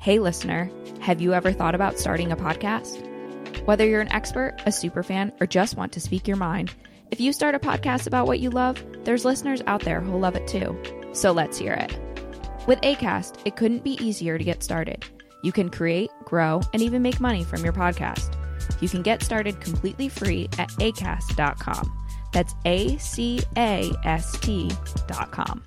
Hey, listener, have you ever thought about starting a podcast? Whether you're an expert, a superfan, or just want to speak your mind, if you start a podcast about what you love, there's listeners out there who'll love it too. So let's hear it. With ACAST, it couldn't be easier to get started. You can create, grow, and even make money from your podcast. You can get started completely free at acast.com. That's A C A S T.com.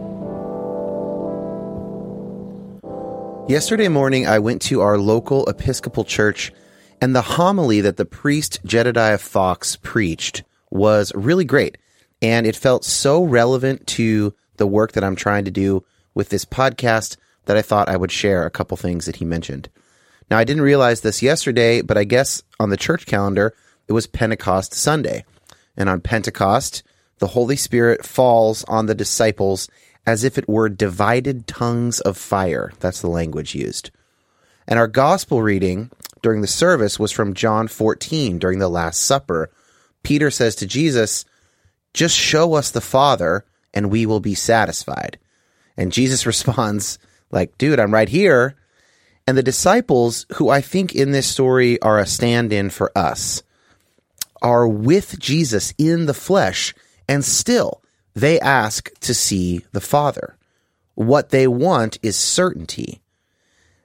Yesterday morning, I went to our local Episcopal church, and the homily that the priest Jedediah Fox preached was really great. And it felt so relevant to the work that I'm trying to do with this podcast that I thought I would share a couple things that he mentioned. Now, I didn't realize this yesterday, but I guess on the church calendar, it was Pentecost Sunday. And on Pentecost, the Holy Spirit falls on the disciples as if it were divided tongues of fire. That's the language used. And our gospel reading during the service was from John 14 during the Last Supper. Peter says to Jesus, Just show us the Father, and we will be satisfied. And Jesus responds, like, dude, I'm right here. And the disciples, who I think in this story are a stand in for us, are with Jesus in the flesh, and still they ask to see the Father. What they want is certainty.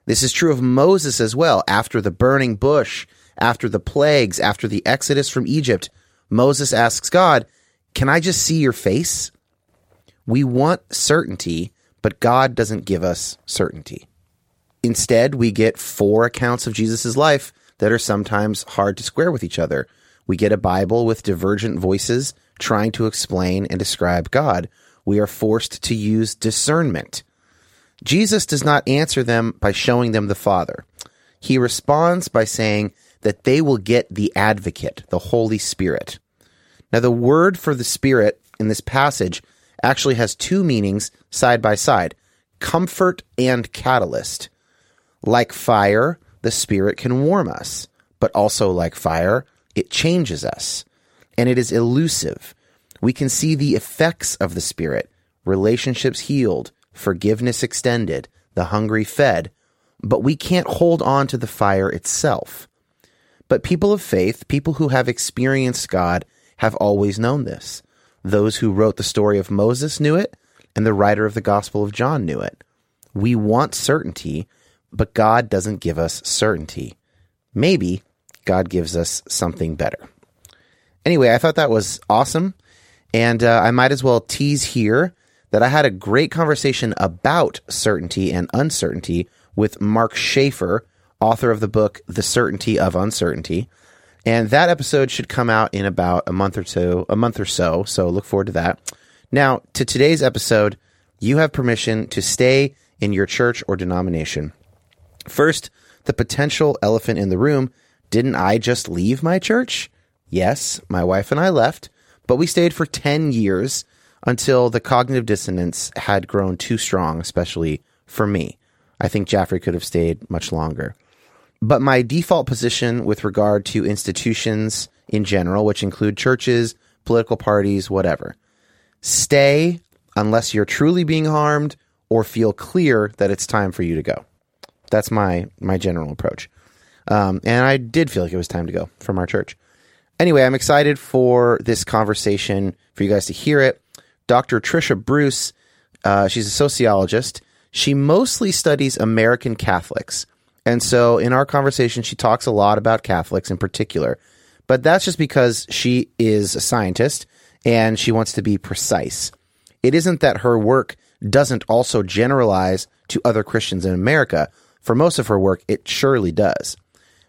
This is true of Moses as well. After the burning bush, after the plagues, after the exodus from Egypt, Moses asks God, Can I just see your face? We want certainty, but God doesn't give us certainty. Instead, we get four accounts of Jesus' life that are sometimes hard to square with each other. We get a Bible with divergent voices trying to explain and describe God. We are forced to use discernment. Jesus does not answer them by showing them the Father. He responds by saying that they will get the advocate, the Holy Spirit. Now, the word for the Spirit in this passage actually has two meanings side by side comfort and catalyst. Like fire, the Spirit can warm us, but also like fire, it changes us. And it is elusive. We can see the effects of the Spirit relationships healed, forgiveness extended, the hungry fed, but we can't hold on to the fire itself. But people of faith, people who have experienced God, have always known this. Those who wrote the story of Moses knew it, and the writer of the Gospel of John knew it. We want certainty, but God doesn't give us certainty. Maybe God gives us something better. Anyway, I thought that was awesome. And uh, I might as well tease here that I had a great conversation about certainty and uncertainty with Mark Schaefer, author of the book The Certainty of Uncertainty. And that episode should come out in about a month or two, a month or so. So look forward to that. Now, to today's episode, you have permission to stay in your church or denomination. First, the potential elephant in the room. Didn't I just leave my church? Yes, my wife and I left, but we stayed for 10 years until the cognitive dissonance had grown too strong, especially for me. I think Jaffrey could have stayed much longer. But my default position with regard to institutions in general, which include churches, political parties, whatever, stay unless you're truly being harmed or feel clear that it's time for you to go. That's my my general approach. Um, and I did feel like it was time to go from our church. Anyway, I'm excited for this conversation for you guys to hear it. Dr. Tricia Bruce, uh, she's a sociologist. She mostly studies American Catholics. And so in our conversation, she talks a lot about Catholics in particular. But that's just because she is a scientist and she wants to be precise. It isn't that her work doesn't also generalize to other Christians in America. For most of her work, it surely does.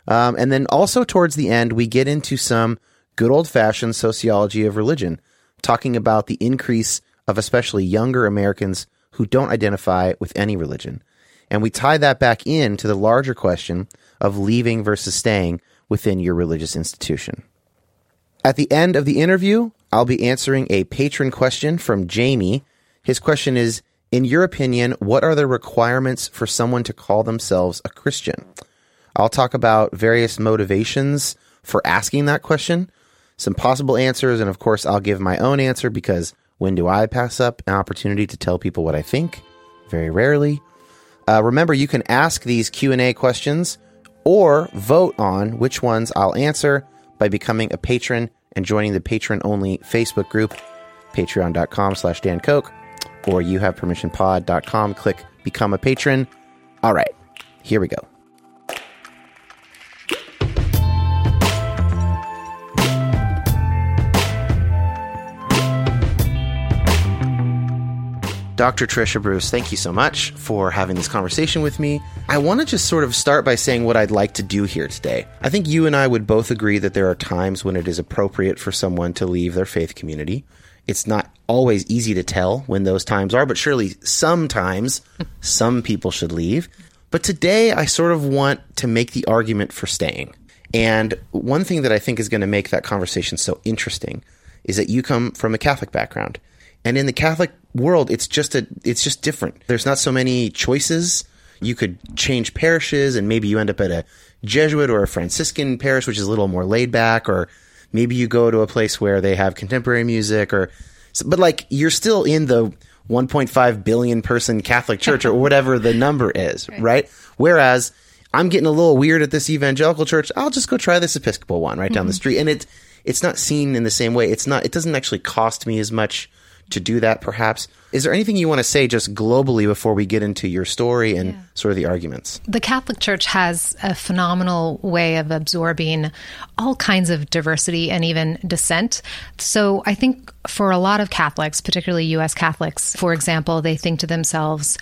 Um, and then also towards the end, we get into some good old fashioned sociology of religion, talking about the increase of especially younger Americans who don't identify with any religion. And we tie that back in to the larger question of leaving versus staying within your religious institution. At the end of the interview, I'll be answering a patron question from Jamie. His question is In your opinion, what are the requirements for someone to call themselves a Christian? I'll talk about various motivations for asking that question, some possible answers, and of course, I'll give my own answer because when do I pass up an opportunity to tell people what I think? Very rarely. Uh, remember, you can ask these Q&A questions or vote on which ones I'll answer by becoming a patron and joining the patron-only Facebook group, patreon.com slash Dan Koch, or youhavepermissionpod.com. Click Become a Patron. All right, here we go. Dr. Tricia Bruce, thank you so much for having this conversation with me. I want to just sort of start by saying what I'd like to do here today. I think you and I would both agree that there are times when it is appropriate for someone to leave their faith community. It's not always easy to tell when those times are, but surely sometimes some people should leave. But today I sort of want to make the argument for staying. And one thing that I think is going to make that conversation so interesting is that you come from a Catholic background. And in the Catholic world, it's just a it's just different. There's not so many choices. You could change parishes, and maybe you end up at a Jesuit or a Franciscan parish, which is a little more laid back, or maybe you go to a place where they have contemporary music, or but like you're still in the 1.5 billion person Catholic church or whatever the number is, right. right? Whereas I'm getting a little weird at this evangelical church. I'll just go try this Episcopal one right mm-hmm. down the mm-hmm. street, and it's it's not seen in the same way. It's not. It doesn't actually cost me as much to do that, perhaps. Is there anything you want to say just globally before we get into your story and yeah. sort of the arguments? The Catholic Church has a phenomenal way of absorbing all kinds of diversity and even dissent. So I think for a lot of Catholics, particularly U.S. Catholics, for example, they think to themselves,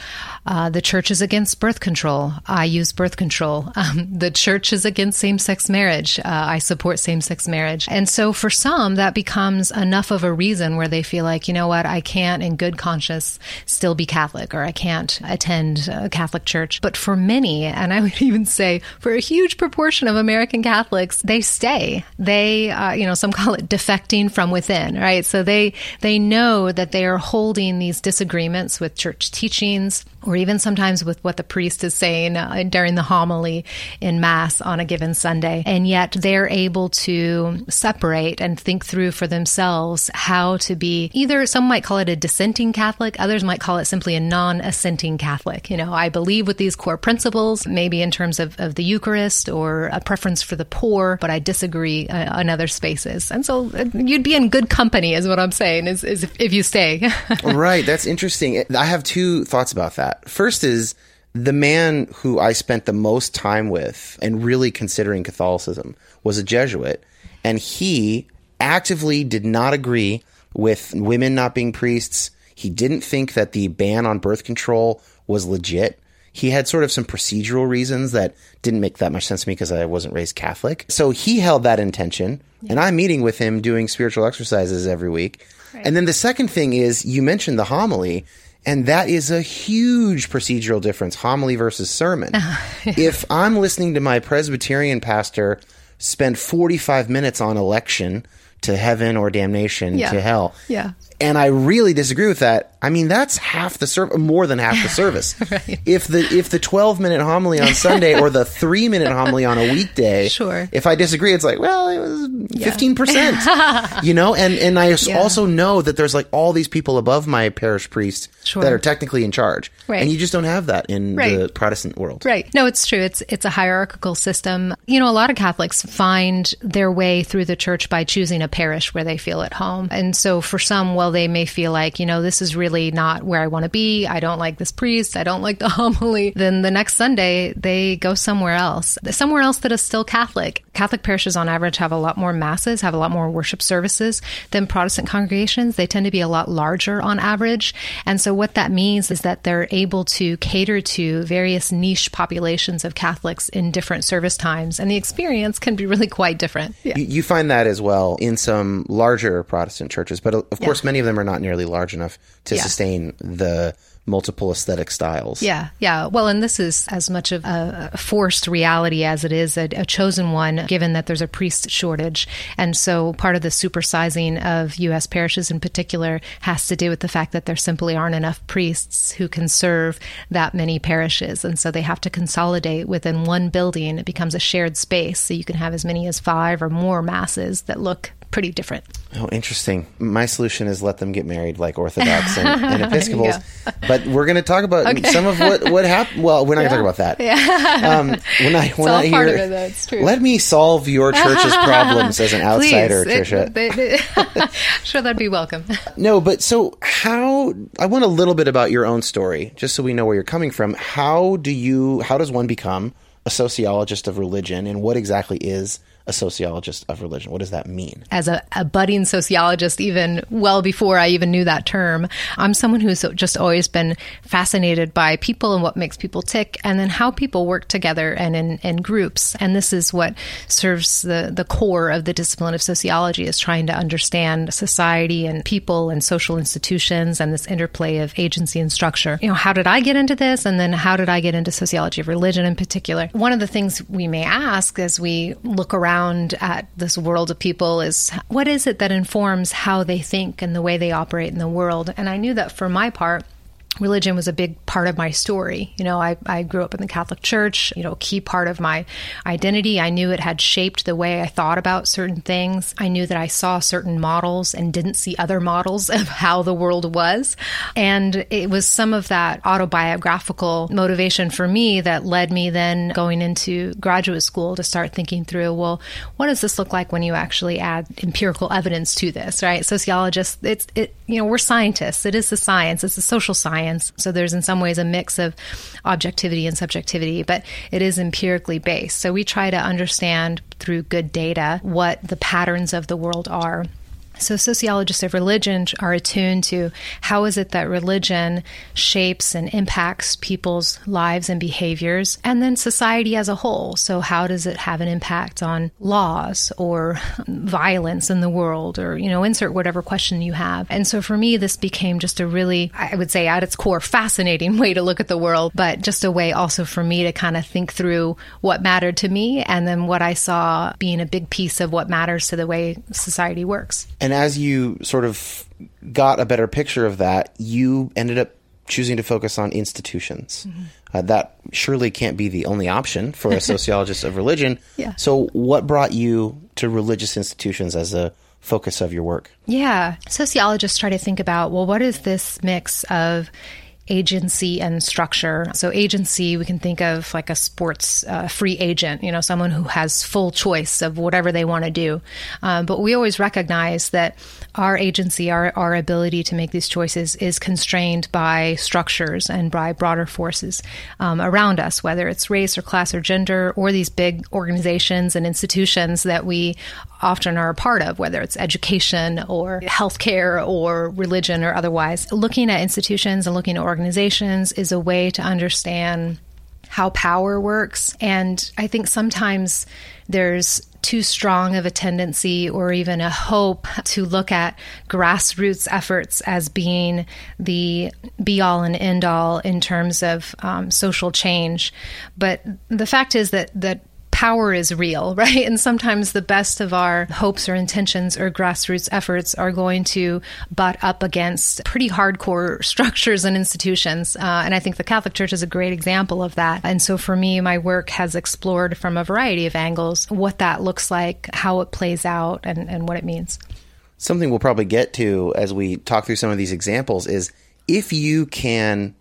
uh, the church is against birth control. I use birth control. Um, the church is against same sex marriage. Uh, I support same sex marriage. And so for some, that becomes enough of a reason where they feel like, you know what, I can't in good conscience still be Catholic or I can't attend a Catholic church. But for many, and I would even say for a huge proportion of American Catholics, they stay. They, uh, you know, some call it defecting from within, right? So they they they know that they are holding these disagreements with church teachings or even sometimes with what the priest is saying uh, during the homily in mass on a given Sunday. And yet they're able to separate and think through for themselves how to be either some might call it a dissenting Catholic, others might call it simply a non assenting Catholic. You know, I believe with these core principles, maybe in terms of, of the Eucharist or a preference for the poor, but I disagree uh, in other spaces. And so uh, you'd be in good company, is what I'm saying, is, is if you stay. right. That's interesting. I have two thoughts about that. First is the man who I spent the most time with and really considering Catholicism was a Jesuit, and he actively did not agree with women not being priests. He didn't think that the ban on birth control was legit. He had sort of some procedural reasons that didn't make that much sense to me because I wasn't raised Catholic. So he held that intention, yeah. and I'm meeting with him doing spiritual exercises every week. Right. And then the second thing is you mentioned the homily. And that is a huge procedural difference, homily versus sermon. if I'm listening to my Presbyterian pastor spend 45 minutes on election to heaven or damnation yeah. to hell. Yeah and I really disagree with that. I mean, that's half the service, more than half the service. right. If the if the twelve minute homily on Sunday or the three minute homily on a weekday, sure. If I disagree, it's like, well, it was fifteen yeah. percent, you know. And and I yeah. also know that there's like all these people above my parish priest sure. that are technically in charge, right. and you just don't have that in right. the Protestant world, right? No, it's true. It's it's a hierarchical system. You know, a lot of Catholics find their way through the church by choosing a parish where they feel at home, and so for some, well, they may feel like, you know, this is really not where I want to be. I don't like this priest. I don't like the homily. Then the next Sunday, they go somewhere else, somewhere else that is still Catholic. Catholic parishes on average have a lot more masses, have a lot more worship services than Protestant congregations. They tend to be a lot larger on average. And so what that means is that they're able to cater to various niche populations of Catholics in different service times. And the experience can be really quite different. Yeah. You find that as well in some larger Protestant churches, but uh, of course, yeah. Many of them are not nearly large enough to yeah. sustain the multiple aesthetic styles. Yeah, yeah. Well, and this is as much of a forced reality as it is a, a, chosen one, given that there's a priest shortage. And so part of the supersizing of U.S. parishes in particular has to do with the fact that there simply aren't enough priests who can serve that many parishes. And so they have to consolidate within one building. It becomes a shared space. So you can have as many as five or more masses that look pretty different. Oh, interesting. My solution is let them get married like Orthodox and, and Episcopals. but we're going to talk about okay. some of what, what happened. Well, we're not yeah. going to talk about that. Yeah. Um, when I, when I hear, it, though, it's true. let me solve your church's problems as an outsider, Please. Tricia. It, it, sure, that'd be welcome. No, but so how, I want a little bit about your own story, just so we know where you're coming from. How do you, how does one become a sociologist of religion and what exactly is a sociologist of religion? What does that mean? As a, a, budding sociologist, even well before I even knew that term, I'm someone who's just always been fascinated by people and what makes people tick, and then how people work together and in, in groups. And this is what serves the, the core of the discipline of sociology is trying to understand society and people and social institutions and this interplay of agency and structure. You know, how did I get into this? And then how did I get into sociology of religion in particular? One of the things we may ask as we look around around at this world of people is what is it that informs how they think and the way they operate in the world? And I knew that for my part, religion was a big part of my story. You know, I, I grew up in the Catholic Church, you know, a key part of my identity. I knew it had shaped the way I thought about certain things. I knew that I saw certain models and didn't see other models of how the world was. And it was some of that autobiographical motivation for me that led me then going into graduate school to start thinking through, well, what does this look like when you actually add empirical evidence to this, right? Sociologists, it's, it, you know, we're scientists. It is the science. It's a social science science. So there's in some ways a mix of objectivity and subjectivity, but it is empirically based. So we try to understand through good data what the patterns of the world are so, sociologists of religion are attuned to how is it that religion shapes and impacts people's lives and behaviors, and then society as a whole. So, how does it have an impact on laws or violence in the world, or, you know, insert whatever question you have. And so, for me, this became just a really, I would say, at its core, fascinating way to look at the world, but just a way also for me to kind of think through what mattered to me and then what I saw being a big piece of what matters to the way society works. And as you sort of got a better picture of that, you ended up choosing to focus on institutions. Mm-hmm. Uh, that surely can't be the only option for a sociologist of religion. Yeah. So, what brought you to religious institutions as a focus of your work? Yeah. Sociologists try to think about well, what is this mix of agency and structure. So, agency, we can think of like a sports uh, free agent, you know, someone who has full choice of whatever they want to do. Um, but we always recognize that our agency, our, our ability to make these choices is constrained by structures and by broader forces um, around us, whether it's race or class or gender or these big organizations and institutions that we often are a part of, whether it's education or healthcare or religion or otherwise. Looking at institutions and looking at organizations is a way to understand how power works. And I think sometimes there's too strong of a tendency or even a hope to look at grassroots efforts as being the be all and end all in terms of um, social change. But the fact is that that power is real, right? And sometimes the best of our hopes or intentions or grassroots efforts are going to butt up against pretty hardcore structures and institutions. Uh, and I think the Catholic Church is a great example of that. And so for me, my work has explored from a variety of angles what that looks like, how it plays out, and, and what it means. Something we'll probably get to as we talk through some of these examples is if you can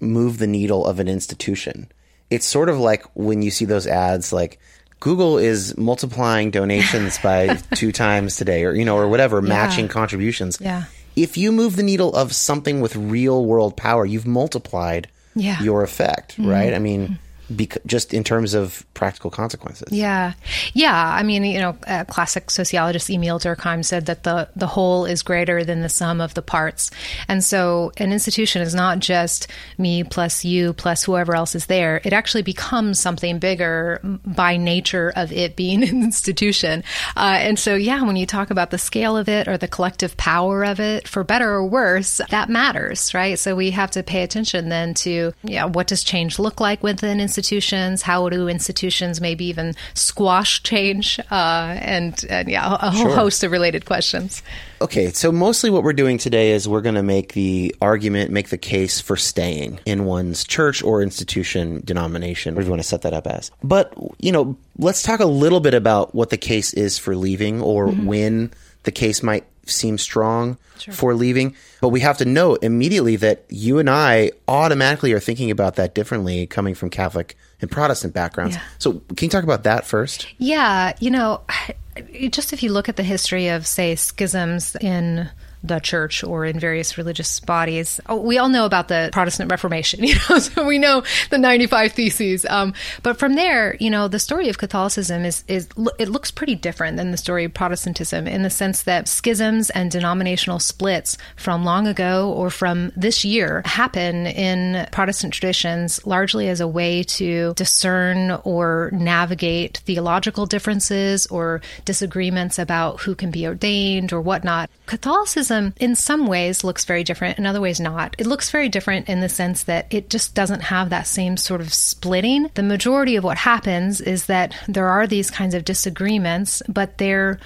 move the needle of an institution it's sort of like when you see those ads like Google is multiplying donations by two times today or you know or whatever yeah. matching contributions. Yeah. If you move the needle of something with real world power, you've multiplied yeah. your effect, mm-hmm. right? I mean, bec- just in terms of practical consequences. Yeah, yeah. I mean, you know, uh, classic sociologist Emile Durkheim said that the the whole is greater than the sum of the parts, and so an institution is not just me plus you plus whoever else is there. It actually becomes something bigger by nature of it being an institution. Uh, and so, yeah, when you talk about the scale of it or the collective power of it, for better or worse, that matters, right? So we have to pay attention then to yeah, what does change look like within institutions? How do institutions maybe even squash change? Uh, and, and yeah, a whole sure. host of related questions. Okay, so mostly what we're doing today is we're going to make the argument, make the case for staying in one's church or institution, denomination, whatever you want to set that up as. But, you know, let's talk a little bit about what the case is for leaving or mm-hmm. when the case might seem strong sure. for leaving. But we have to note immediately that you and I automatically are thinking about that differently coming from Catholic and Protestant backgrounds. Yeah. So, can you talk about that first? Yeah, you know, just if you look at the history of, say, schisms in the church or in various religious bodies. Oh, we all know about the Protestant Reformation, you know, so we know the 95 Theses. Um, but from there, you know, the story of Catholicism is, is, it looks pretty different than the story of Protestantism in the sense that schisms and denominational splits from long ago or from this year happen in Protestant traditions largely as a way to discern or navigate theological differences or disagreements about who can be ordained or whatnot. Catholicism in some ways looks very different, in other ways not. It looks very different in the sense that it just doesn't have that same sort of splitting. The majority of what happens is that there are these kinds of disagreements, but they're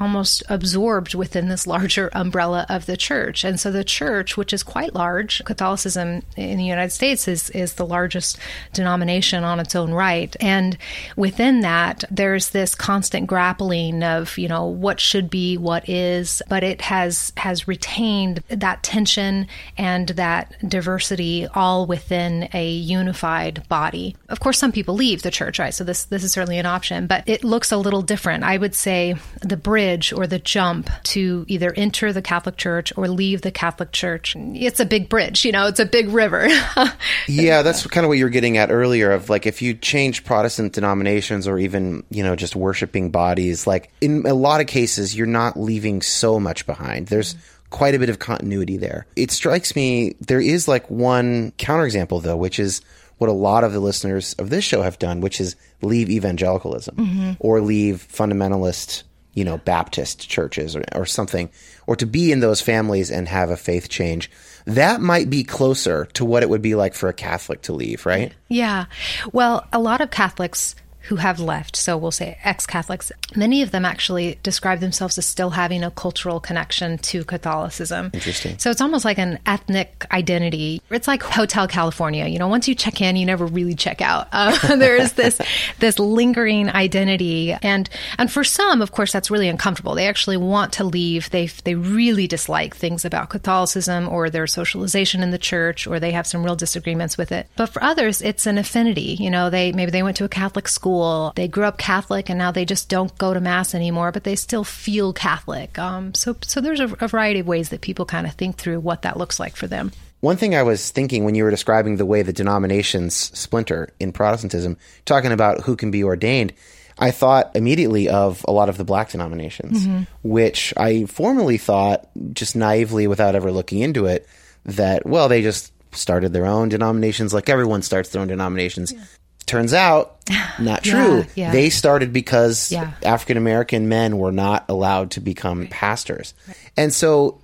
almost absorbed within this larger umbrella of the church. And so the church, which is quite large, Catholicism in the United States is, is the largest denomination on its own right. And within that, there's this constant grappling of, you know, what should be, what is, but it has has retained that tension and that diversity all within a unified body. Of course, some people leave the church, right? So this this is certainly an option, but it looks a little different. I would say the bridge bridge or the jump to either enter the Catholic Church or leave the Catholic Church. It's a big bridge, you know, it's a big river. yeah, that's kind of what you were getting at earlier of like if you change Protestant denominations or even, you know, just worshiping bodies, like in a lot of cases, you're not leaving so much behind. There's quite a bit of continuity there. It strikes me there is like one counterexample though, which is what a lot of the listeners of this show have done, which is leave evangelicalism mm-hmm. or leave fundamentalist you know, Baptist churches or, or something, or to be in those families and have a faith change. That might be closer to what it would be like for a Catholic to leave, right? Yeah. Well, a lot of Catholics who have left, so we'll say ex Catholics, many of them actually describe themselves as still having a cultural connection to Catholicism. Interesting. So it's almost like an ethnic identity. It's like Hotel California. You know, once you check in, you never really check out. Uh, there is this this lingering identity, and and for some, of course, that's really uncomfortable. They actually want to leave. They they really dislike things about Catholicism or their socialization in the church, or they have some real disagreements with it. But for others, it's an affinity. You know, they maybe they went to a Catholic school school. They grew up Catholic and now they just don't go to mass anymore, but they still feel Catholic. Um, so, so there's a, a variety of ways that people kind of think through what that looks like for them. One thing I was thinking when you were describing the way the denominations splinter in Protestantism, talking about who can be ordained, I thought immediately of a lot of the black denominations, mm-hmm. which I formerly thought, just naively without ever looking into it, that, well, they just started their own denominations like everyone starts their own denominations. Yeah. Turns out, not true. Yeah, yeah. They started because Yeah. African American men were not allowed to become pastors. And so,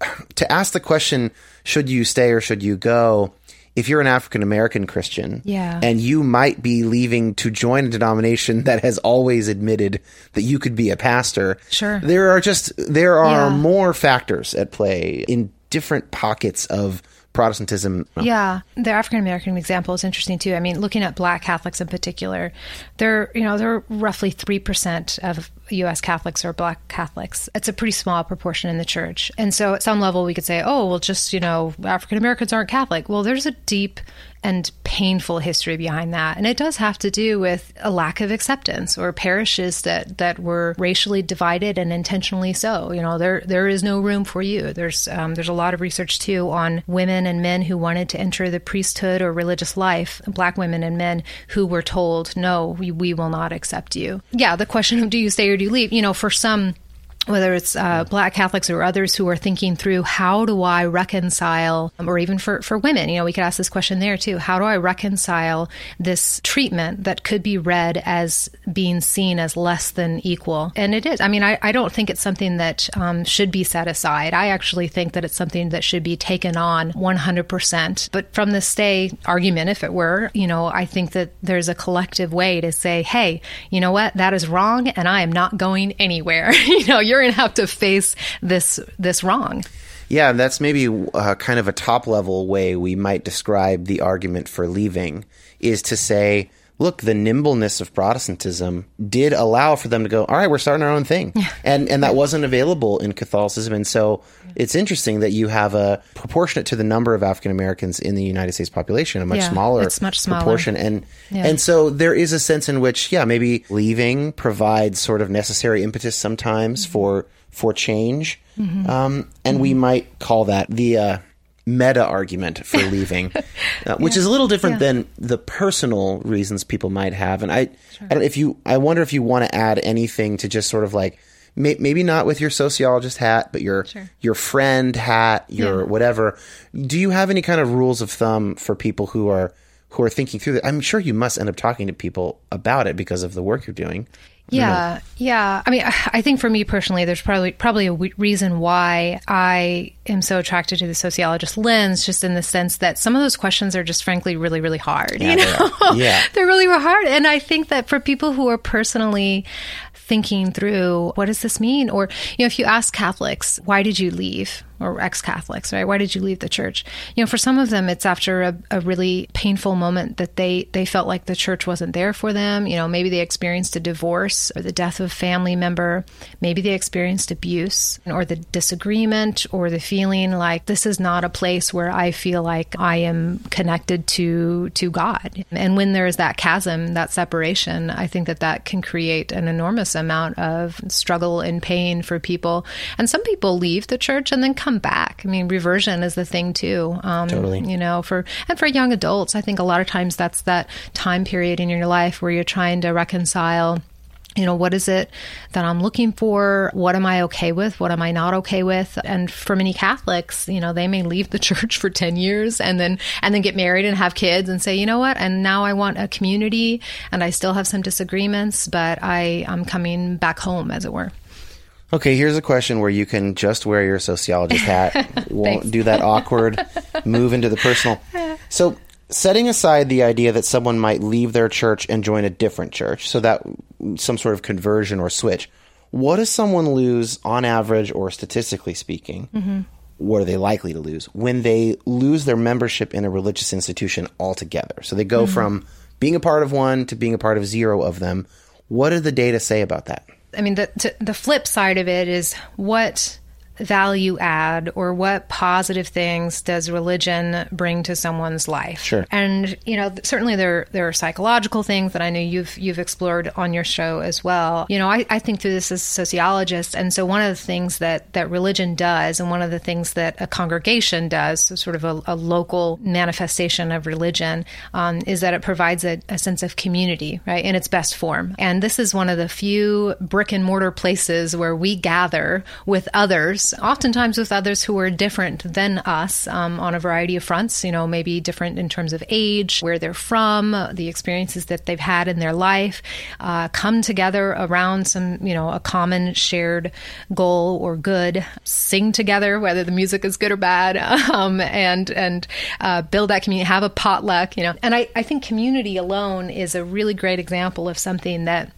to ask the question, should you stay or should you go? If you're an African American Christian Yeah. and you might be leaving to join a denomination that has always admitted that you could be a pastor, Sure. there are just there are more factors at play in different pockets of Protestantism. Oh. Yeah, the African American example is interesting too. I mean, looking at Black Catholics in particular, they're you know they're roughly three percent of U.S. Catholics are Black Catholics. It's a pretty small proportion in the church, and so at some level we could say, oh, well, just you know, African Americans aren't Catholic. Well, there's a deep and painful history behind that, and it does have to do with a lack of acceptance or parishes that that were racially divided and intentionally so. You know, there there is no room for you. There's um, there's a lot of research too on women and men who wanted to enter the priesthood or religious life, black women and men who were told, no, we, we will not accept you. Yeah, the question of do you stay or do you leave? You know, for some whether it's uh, black Catholics or others who are thinking through how do I reconcile, or even for, for women, you know, we could ask this question there too. How do I reconcile this treatment that could be read as being seen as less than equal? And it is. I mean, I, I don't think it's something that um, should be set aside. I actually think that it's something that should be taken on 100%. But from the stay argument, if it were, you know, I think that there's a collective way to say, hey, you know what, that is wrong, and I am not going anywhere. you know, you're going to have to face this this wrong. Yeah, that's maybe uh, kind of a top level way we might describe the argument for leaving is to say, look, the nimbleness of Protestantism did allow for them to go, all right, we're starting our own thing. And and that wasn't available in Catholicism. And so it's interesting that you have a proportionate to the number of African Americans in the United States population, a much Yeah, smaller it's much smaller. proportion. And Yeah. and so there is a sense in which, yeah, maybe leaving provides sort of necessary impetus sometimes Mm-hmm. for for change. Um, and we might call that the uh, meta argument for leaving, uh, which is a little different Yeah. than the personal reasons people might have. And I, I don't if you, I wonder if you want to add anything to just sort of like. may- Maybe not with your sociologist hat, but your Sure. your friend hat, your Yeah. whatever. Do you have any kind of rules of thumb for people who are who are thinking through that? I'm sure you must end up talking to people about it because of the work you're doing. Yeah, yeah. I mean, I think for me personally, there's probably probably a w- reason why I am so attracted to the sociologist lens, just in the sense that some of those questions are just frankly really, really hard. Yeah, you they know, are. Yeah. they're really hard, and I think that for people who are personally thinking through what does this mean, or you know, if you ask Catholics, why did you leave? Or ex-Catholics, right? Why did you leave the church? You know, for some of them, it's after a, a really painful moment that they they felt like the church wasn't there for them. You know, maybe they experienced a divorce or the death of a family member. Maybe they experienced abuse or the disagreement or the feeling like this is not a place where I feel like I am connected to to God. And when there is that chasm, that separation, I think that that can create an enormous amount of struggle and pain for people. And some people leave the church and then come back. I mean, reversion is the thing too. Um, Totally. You know, for and for young adults, I think a lot of times that's that time period in your life where you're trying to reconcile you know what is it that i'm looking for what am i okay with what am i not okay with and for many catholics you know they may leave the church for 10 years and then and then get married and have kids and say you know what and now i want a community and i still have some disagreements but i i'm coming back home as it were Okay, here's a question where you can just wear your sociologist hat. Won't do that awkward move into the personal. So, setting aside the idea that someone might leave their church and join a different church, so that some sort of conversion or switch, what does someone lose on average or statistically speaking? Mm-hmm. What are they likely to lose when they lose their membership in a religious institution altogether? So they go Mm-hmm. from being a part of one to being a part of zero of them. What do the data say about that? I mean, the the flip side of it is what value add or what positive things does religion bring to someone's life? Sure. And you know, certainly there there are psychological things that I know you've you've explored on your show as well. You know, I, I think through this as a sociologist, and so one of the things that that religion does, and one of the things that a congregation does, so sort of a, a local manifestation of religion, um, is that it provides a, a sense of community, right, in its best form. And this is one of the few brick and mortar places where we gather with others, oftentimes with others who are different than us um, on a variety of fronts. You know, maybe different in terms of age, where they're from, the experiences that they've had in their life, uh, come together around some, you know, a common shared goal or good, sing together, whether the music is good or bad, um, and and uh, build that community, have a potluck, you know. And I, I think community alone is a really great example of something that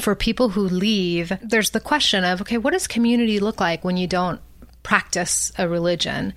for people who leave, there's the question of okay, what does community look like when you don't practice a religion?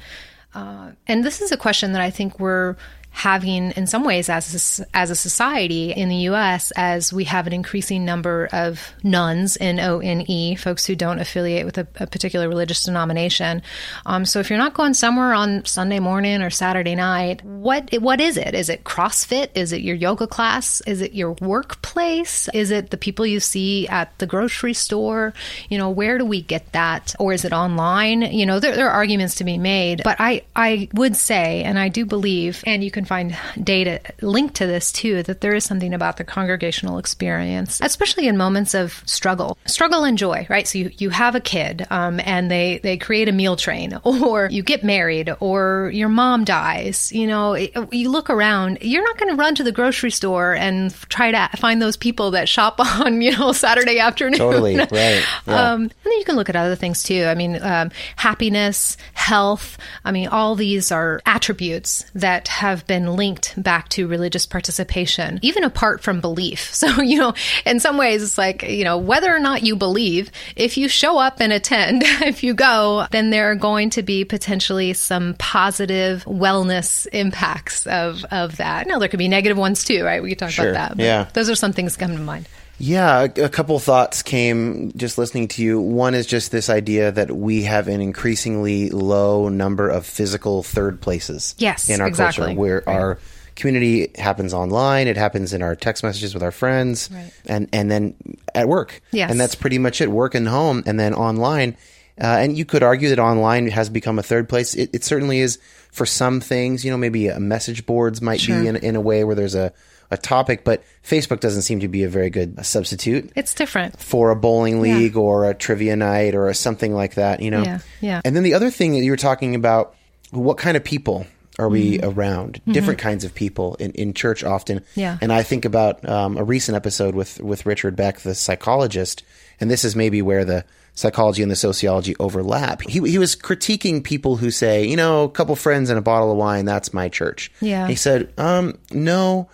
Uh, and this is a question that I think we're having in some ways as a, as a society in the US as we have an increasing number of nones N O N E folks who don't affiliate with a, a particular religious denomination. Um, so if you're not going somewhere on Sunday morning or Saturday night what what is it? Is it CrossFit? Is it your yoga class? Is it your workplace? Is it the people you see at the grocery store? You know where do we get that? Or is it online? You know there, there are arguments to be made but I I would say and I do believe and you can find data linked to this too that there is something about the congregational experience, especially in moments of struggle, struggle and joy, right? So you, you have a kid um, and they, they create a meal train, or you get married, or your mom dies. You know, you look around, you're not going to run to the grocery store and try to find those people that shop on, you know, Saturday afternoon. Totally, right. Yeah. Um, and then you can look at other things too. I mean, um, happiness, health. I mean, all these are attributes that have been linked back to religious participation, even apart from belief. So, you know, in some ways, it's like, you know, whether or not you believe, if you show up and attend, if you go, then there are going to be potentially some positive wellness impacts of, of that. Now, there could be negative ones too, right? We could talk Sure. about that. but Yeah. Those are some things that come to mind. Yeah, a, couple thoughts came just listening to you. One is just this idea that we have an increasingly low number of physical third places Yes, in our exactly. culture where Right. our community happens online, it happens in our text messages with our friends, Right. and, and then at work. Yes. And that's pretty much it work and home, and then online. Uh, and you could argue that online has become a third place. It, it certainly is for some things. You know, maybe a message boards might Sure. be in, in a way where there's a, a topic, but Facebook doesn't seem to be a very good substitute It's different. for a bowling league or a trivia night or a something like that, you know? Yeah, yeah. And then the other thing that you were talking about, what kind of people are we Mm-hmm. around? Different kinds of people in, in church often. Yeah. And I think about um, a recent episode with, with Richard Beck, the psychologist, and this is maybe where the psychology and the sociology overlap. He, he was critiquing people who say, you know, a couple friends and a bottle of wine, that's my church. Yeah. And he said, um, no,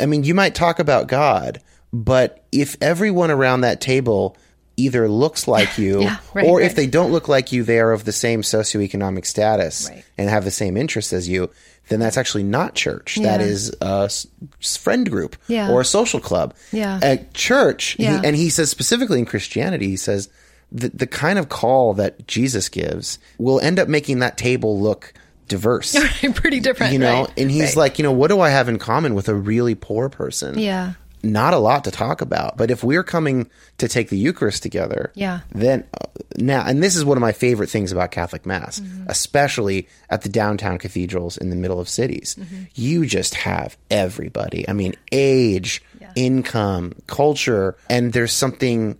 I mean, you might talk about God, but if everyone around that table either looks like you Yeah, right, or if they don't look like you, they are of the same socioeconomic status Right. and have the same interests as you, then that's actually not church. That Yeah. is a friend group Yeah. or a social club. Yeah. At church, he- and he says specifically in Christianity, he says the, the kind of call that Jesus gives will end up making that table look diverse. Pretty different. you know, right? and he's Right. like, you know, what do I have in common with a really poor person? Yeah. Not a lot to talk about. But if we're coming to take the Eucharist together, Yeah. then uh, now, and this is one of my favorite things about Catholic Mass, Mm-hmm. especially at the downtown cathedrals in the middle of cities. Mm-hmm. You just have everybody. I mean, age, income, culture, and there's something.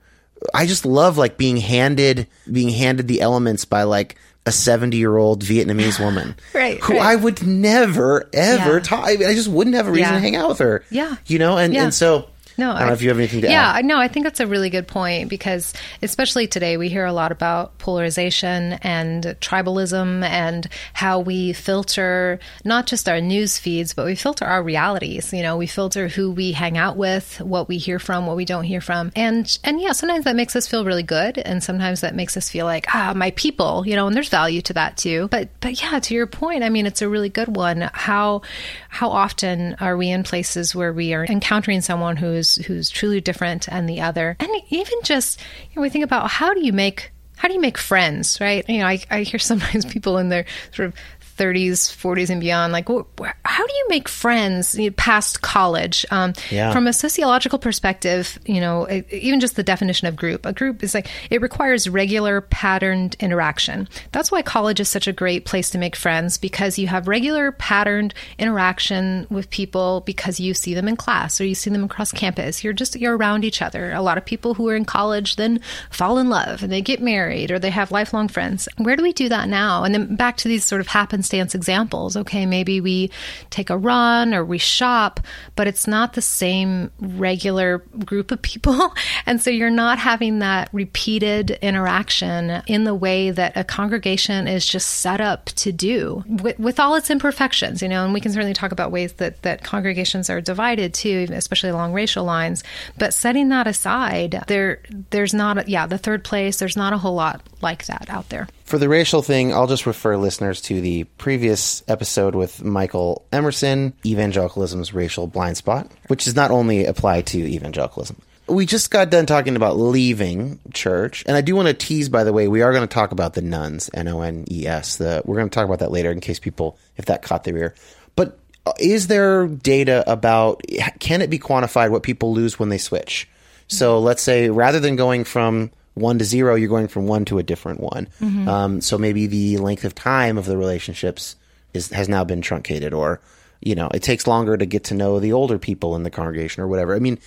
I just love like being handed being handed the elements by like a 70 year old Vietnamese woman, Right, Who right. I would never ever Yeah. talk. I, mean, I just wouldn't have a reason Yeah. to hang out with her. Yeah. you know, and and so No, I don't know if you have anything to yeah, add. Yeah, no, I think that's a really good point because, especially today, we hear a lot about polarization and tribalism and how we filter not just our news feeds, but we filter our realities. You know, we filter who we hang out with, what we hear from, what we don't hear from, and and yeah, sometimes that makes us feel really good, and sometimes that makes us feel like ah, my people. You know, and there's value to that too. But but yeah, to your point, I mean, it's a really good one. How how often are we in places where we are encountering someone who's who's truly different and the other, and even just you know, we think about how do you make how do you make friends, right? You know, I, I hear sometimes people in their sort of 30s, 40s, and beyond, like, wh- how do you make friends past college? Um, Yeah. From a sociological perspective, you know, even just the definition of group, a group is like it requires regular, patterned interaction. That's why college is such a great place to make friends because you have regular, patterned interaction with people because you see them in class or you see them across campus. You're just you're around each other. A lot of people who are in college then fall in love and they get married or they have lifelong friends. Where do we do that now? And then back to these sort of happenstance examples. Okay, maybe we take a run or we shop, but it's not the same regular group of people. And so you're not having that repeated interaction in the way that a congregation is just set up to do with, with all its imperfections, you know, and we can certainly talk about ways that, that congregations are divided too, especially along racial lines. But setting that aside, there there's not, a, yeah, the third place, there's not a whole lot like that out there. For the racial thing, I'll just refer listeners to the previous episode with Michael Emerson, Evangelicalism's Racial Blind Spot, which does not only apply to evangelicalism. We just got done talking about leaving church, and I do want to tease, by the way, we are going to talk about the nones, N O N E S. We're going to talk about that later in case people, if that caught their ear. But uh, is there data about, can it be quantified what people lose when they switch? So let's say rather than going from one to zero, you're going from one to a different one. Um, so maybe the length of time of the relationships is has now been truncated, or you know, it takes longer to get to know the older people in the congregation, or whatever. I mean,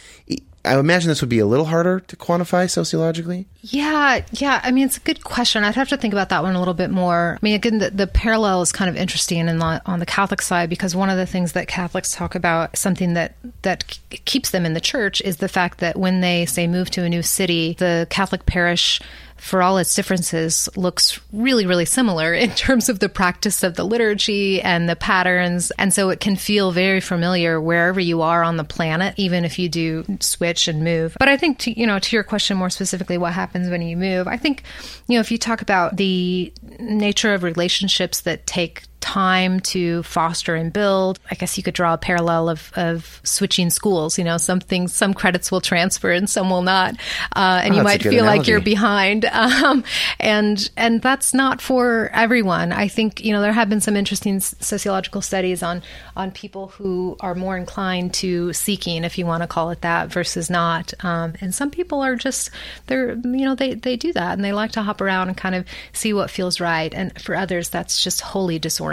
I imagine this would be a little harder to quantify sociologically. Yeah, yeah. I mean, it's a good question. I'd have to think about that one a little bit more. I mean, again, the, the parallel is kind of interesting in the, on the Catholic side because one of the things that Catholics talk about, something that that keeps them in the church, is the fact that when they say move to a new city, the Catholic parish for all its differences, looks really, really similar in terms of the practice of the liturgy and the patterns. And so it can feel very familiar wherever you are on the planet, even if you do switch and move. But I think, to, you know, to your question more specifically, what happens when you move? I think, you know, if you talk about the nature of relationships that take time to foster and build. I guess you could draw a parallel of, of switching schools. You know, some things, some credits will transfer and some will not, uh, and Oh, you might feel like you're behind. Um, and and that's not for everyone. I think you know there have been some interesting sociological studies on on people who are more inclined to seeking, if you want to call it that, versus not. Um, and some people are just they're you know they they do that and they like to hop around and kind of see what feels right. And for others, that's just wholly disorienting.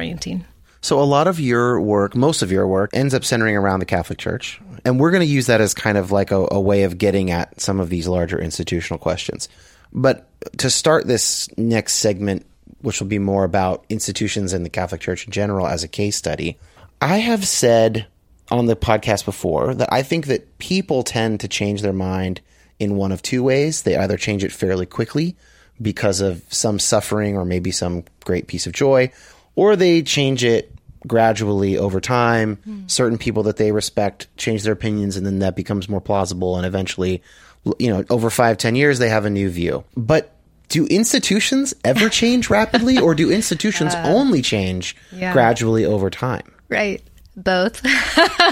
So a lot of your work, most of your work, ends up centering around the Catholic Church, and we're going to use that as kind of like a, a way of getting at some of these larger institutional questions. But to start this next segment, which will be more about institutions and the Catholic Church in general as a case study, I have said on the podcast before that I think that people tend to change their mind in one of two ways. They either change it fairly quickly because of some suffering or maybe some great piece of joy, or they change it gradually over time. Hmm. Certain people that they respect change their opinions, and then that becomes more plausible, and eventually, you know, over five, ten years, they have a new view. But do institutions ever change rapidly, or do institutions uh, only change yeah. gradually over time? Right. Both.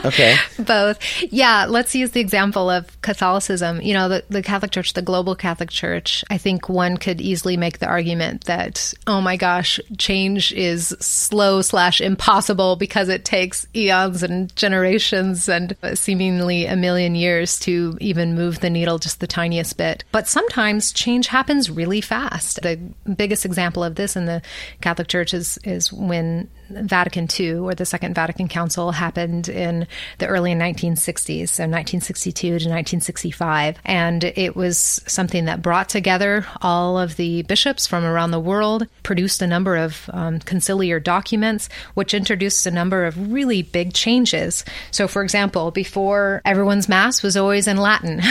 Okay. Both. Yeah, let's use the example of Catholicism. You know, the, the Catholic Church, the global Catholic Church, I think one could easily make the argument that, oh my gosh, change is slow slash impossible because it takes eons and generations and seemingly a million years to even move the needle just the tiniest bit. But sometimes change happens really fast. The biggest example of this in the Catholic Church is, is when Vatican II or the Second Vatican Council Council happened in the early 1960s, so 1962 to 1965. And it was something that brought together all of the bishops from around the world, produced a number of um, conciliar documents, which introduced a number of really big changes. So, for example, before everyone's Mass was always in Latin.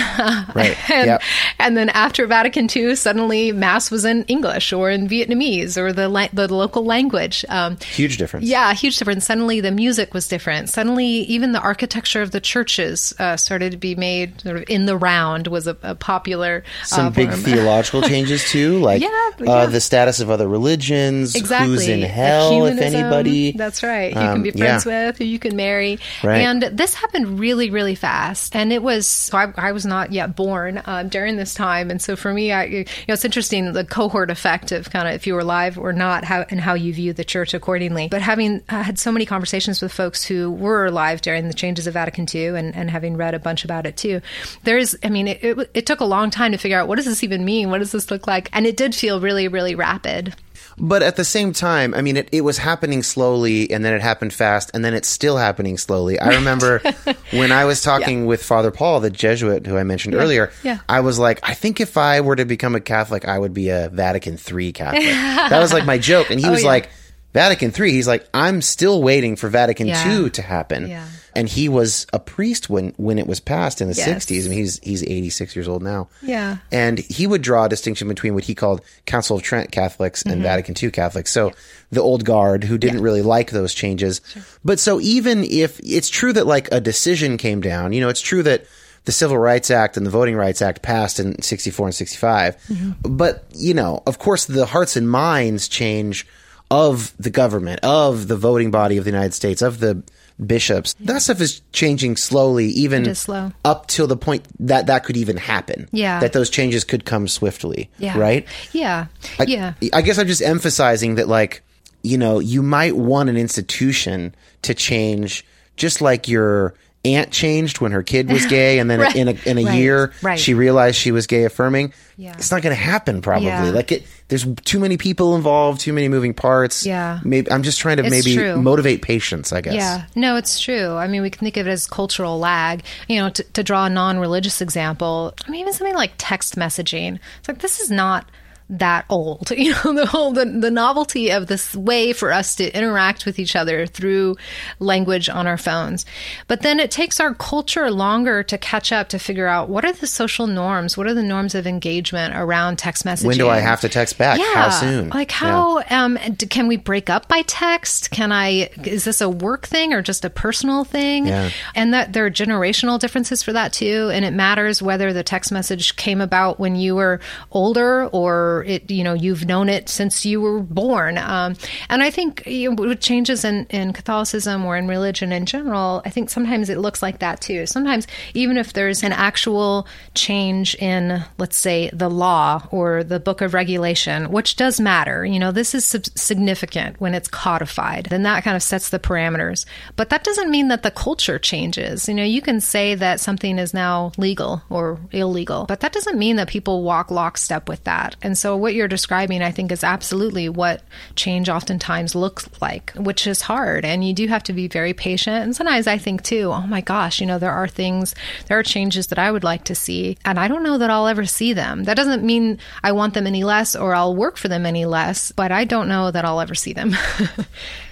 Right. and, Yep. and then after Vatican II, suddenly Mass was in English or in Vietnamese or the, la- the local language. Um, Huge difference. yeah, huge difference. Suddenly the music was different. Suddenly even the architecture of the churches uh, started to be made sort of in the round was a, a popular Some uh, big theological changes too, like Yeah, yeah. Uh, the status of other religions, Exactly. who's in hell, if anybody. That's right. You Um, can be friends yeah. with, who you can marry. Right. And this happened really, really fast. And it was, so I, I was not yet born um, during this time. And so for me, I, you know, it's interesting the cohort effect of kind of if you were alive or not, how and how you view the church accordingly. But having uh, had so many conversations with folks who were alive during the changes of Vatican II and, and having read a bunch about it too, there is, I mean, it, it, it took a long time to figure out what does this even mean? What does this look like? And it did feel really, really rapid. But at the same time, I mean, it, it was happening slowly and then it happened fast and then it's still happening slowly. I remember when I was talking with Father Paul, the Jesuit who I mentioned earlier, yeah. I was like, I think if I were to become a Catholic, I would be a Vatican III Catholic. that was like my joke. And he oh, was Oh, yeah. like, Vatican III, he's like, I'm still waiting for Vatican Yeah. II to happen. Yeah. And he was a priest when, when it was passed in the Yes. 60s. I mean, he's, he's 86 years old now. Yeah. And he would draw a distinction between what he called Council of Trent Catholics and mm-hmm. Vatican II Catholics. So the old guard who didn't really like those changes. Sure. But so even if it's true that like a decision came down, you know, it's true that the Civil Rights Act and the Voting Rights Act passed in 64 and 65. Mm-hmm. But, you know, of course the hearts and minds change of the government, of the voting body of the United States, of the bishops. That stuff is changing slowly, even slow. up till the point that that could even happen. Yeah. That those changes could come swiftly. Yeah. Right? Yeah. I, yeah. I guess I'm just emphasizing that, like, you know, you might want an institution to change just like your aunt changed when her kid was gay and then Right. in a, in a Right. year Right. she realized she was gay affirming. Yeah. It's not going to happen probably. Yeah. Like it, there's too many people involved, too many moving parts. Yeah. Maybe I'm just trying to It's maybe true. motivate patience, I guess. Yeah, no, it's true. I mean, we can think of it as cultural lag. You know, to, to draw a non-religious example, I mean, even something like text messaging. It's like this is not that old. You know, the whole the, the novelty of this way for us to interact with each other through language on our phones. But then it takes our culture longer to catch up to figure out what are the social norms, what are the norms of engagement around text messaging. When do I have to text back? Yeah. How soon? Like Yeah. how um can we break up by text? Can I is this a work thing or just a personal thing? Yeah. And that there are generational differences for that too and it matters whether the text message came about when you were older or it you know you've known it since you were born. Um and I think you know, with changes in in Catholicism or in religion in general, I think sometimes it looks like that too. Sometimes even if there's an actual change in let's say the law or the book of regulation, which does matter. You know, this is sub- significant when it's codified. Then that kind of sets the parameters. But that doesn't mean that the culture changes. You know, you can say that something is now legal or illegal, but that doesn't mean that people walk lockstep with that. And so what you're describing, I think, is absolutely what change oftentimes looks like, which is hard. And you do have to be very patient. And sometimes I think too, oh my gosh, you know, there are things, there are changes that I would like to see. And I don't know that I'll ever see them. That doesn't mean I want them any less or I'll work for them any less, but I don't know that I'll ever see them.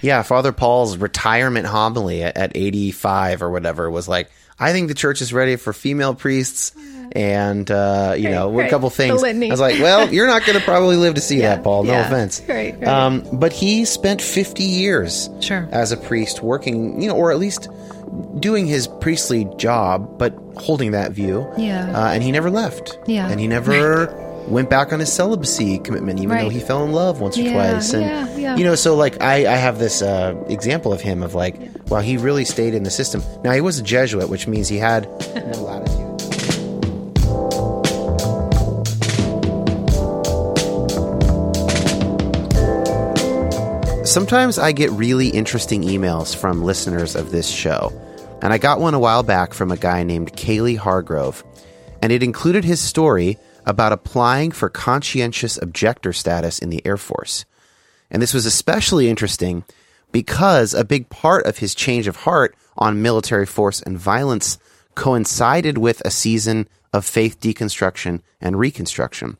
Yeah, Father Paul's retirement homily at, at 85 or whatever was like, I think the church is ready for female priests. And, uh, you know, right. a couple things. I was like, well, you're not going to probably live to see that, Paul. No yeah. offense. Right, right. Um, but he spent 50 years Sure. as a priest working, you know, or at least doing his priestly job, but holding that view. Yeah. Uh, and he never left. Yeah. And he never went back on his celibacy commitment, even though he fell in love once or Yeah, twice. And, yeah, yeah. you know, so like I, I have this uh, example of him of like, well, he really stayed in the system. Now he was a Jesuit, which means he had no latitude. Sometimes I get really interesting emails from listeners of this show, and I got one a while back from a guy named Kaylee Hargrove, and it included his story about applying for conscientious objector status in the Air Force. And this was especially interesting because a big part of his change of heart on military force and violence coincided with a season of faith deconstruction and reconstruction.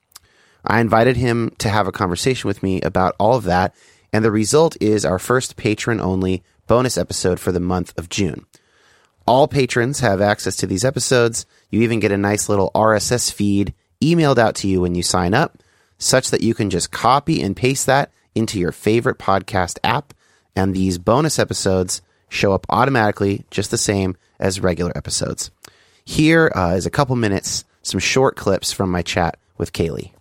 I invited him to have a conversation with me about all of that, and the result is our first patron only bonus episode for the month of June. All patrons have access to these episodes. You even get a nice little RSS feed emailed out to you when you sign up, such that you can just copy and paste that into your favorite podcast app, and these bonus episodes show up automatically just the same as regular episodes. Here uh, is a couple minutes, some short clips from my chat with Kaylee.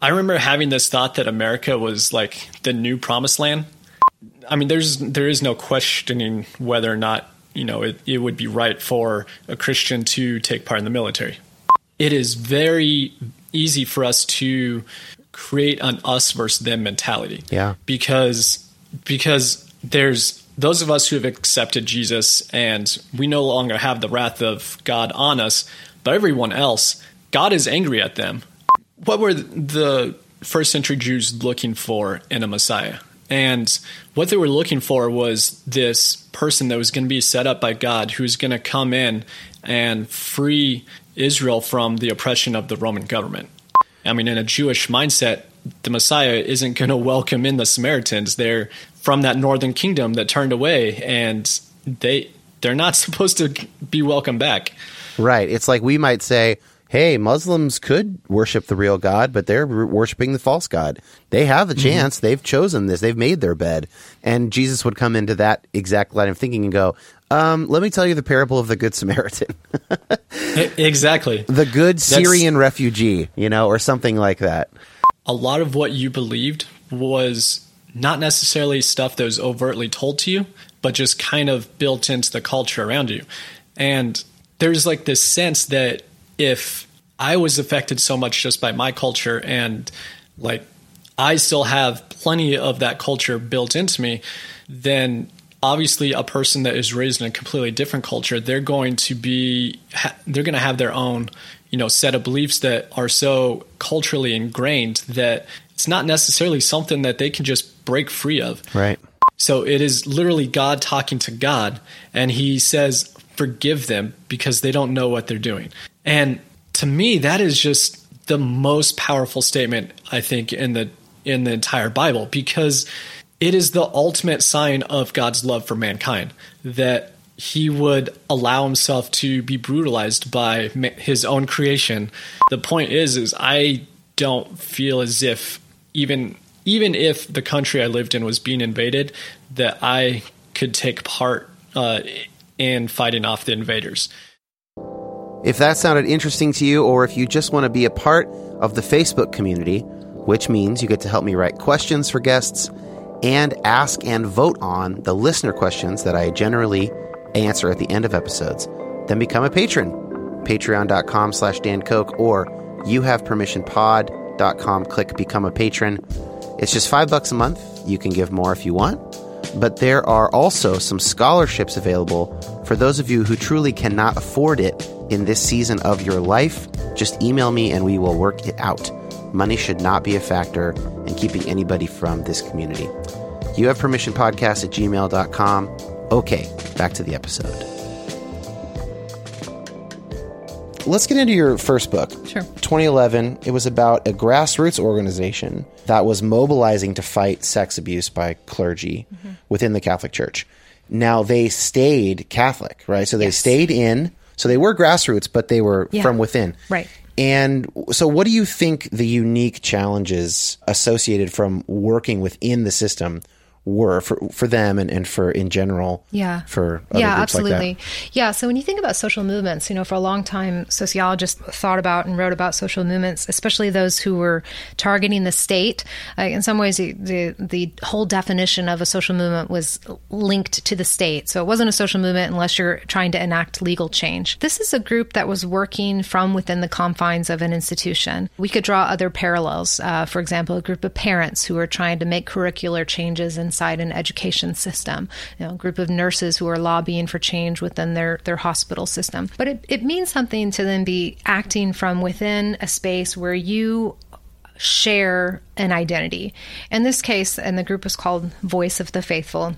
I remember having this thought that America was like the new promised land. I mean, there's there is no questioning whether or not you know it, it would be right for a Christian to take part in the military. It is very easy for us to create an us versus them mentality. Yeah. Because because there's those of us who have accepted Jesus and we no longer have the wrath of God on us, but everyone else, God is angry at them what were the first century Jews looking for in a Messiah? And what they were looking for was this person that was going to be set up by God who was going to come in and free Israel from the oppression of the Roman government. I mean, in a Jewish mindset, the Messiah isn't going to welcome in the Samaritans. They're from that northern kingdom that turned away, and they they're not supposed to be welcome back. Right. It's like we might say, hey, Muslims could worship the real God, but they're worshiping the false God. They have a mm-hmm. chance. Mm-hmm. They've chosen this. They've made their bed. And Jesus would come into that exact line of thinking and go, um, let me tell you the parable of the Good Samaritan. exactly. The good Syrian That's, refugee, you know, or something like that. A lot of what you believed was not necessarily stuff that was overtly told to you, but just kind of built into the culture around you. And there's like this sense that if I was affected so much just by my culture and like I still have plenty of that culture built into me, then obviously a person that is raised in a completely different culture, they're going to be they're going to have their own, you know, set of beliefs that are so culturally ingrained that it's not necessarily something that they can just break free of. Right. So it is literally God talking to God and he says forgive them because they don't know what they're doing. And to me, that is just the most powerful statement I think in the in the entire Bible because it is the ultimate sign of God's love for mankind that he would allow himself to be brutalized by his own creation. The point is is I don't feel as if even even if the country I lived in was being invaded that I could take part uh, in fighting off the invaders. If that sounded interesting to you, or if you just want to be a part of the Facebook community, which means you get to help me write questions for guests and ask and vote on the listener questions that I generally answer at the end of episodes, then become a patron. Patreon.com slash Dan Koch or youhavepermissionpod.com. Click become a patron. It's just five bucks a month. You can give more if you want. But there are also some scholarships available for those of you who truly cannot afford it in this season of your life, just email me and we will work it out. Money should not be a factor in keeping anybody from this community. You have permission podcast at gmail.com. Okay, back to the episode. Let's get into your first book. Sure. 2011. It was about a grassroots organization that was mobilizing to fight sex abuse by clergy mm-hmm. within the Catholic Church. Now, they stayed Catholic, right? So they yes. stayed in so they were grassroots, but they were yeah. from within. Right. And so, what do you think the unique challenges associated from working within the system were for for them and, and for in general yeah. for yeah absolutely like yeah so when you think about social movements you know for a long time sociologists thought about and wrote about social movements especially those who were targeting the state. Uh, in some ways the, the, the whole definition of a social movement was linked to the state. So it wasn't a social movement unless you're trying to enact legal change. This is a group that was working from within the confines of an institution. We could draw other parallels uh, for example a group of parents who are trying to make curricular changes and inside an education system, you know, a group of nurses who are lobbying for change within their, their hospital system. But it, it means something to then be acting from within a space where you share an identity. In this case, and the group was called Voice of the Faithful.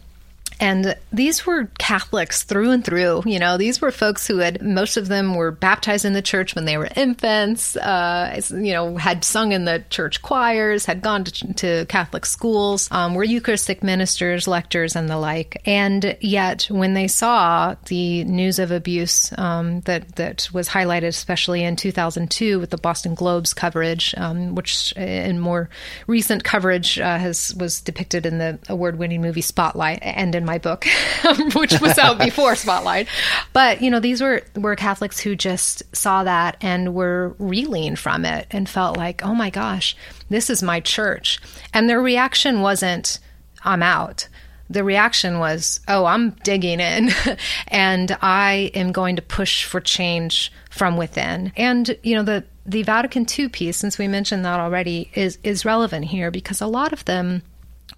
And these were Catholics through and through. You know, these were folks who had, most of them were baptized in the church when they were infants, uh, you know, had sung in the church choirs, had gone to, to Catholic schools, um, were Eucharistic ministers, lectors, and the like. And yet, when they saw the news of abuse um, that, that was highlighted, especially in 2002 with the Boston Globe's coverage, um, which in more recent coverage uh, has was depicted in the award winning movie Spotlight and in my book, which was out before Spotlight. But you know, these were were Catholics who just saw that and were reeling from it and felt like, oh my gosh, this is my church. And their reaction wasn't, I'm out. The reaction was, oh, I'm digging in and I am going to push for change from within. And, you know, the, the Vatican II piece, since we mentioned that already, is, is relevant here because a lot of them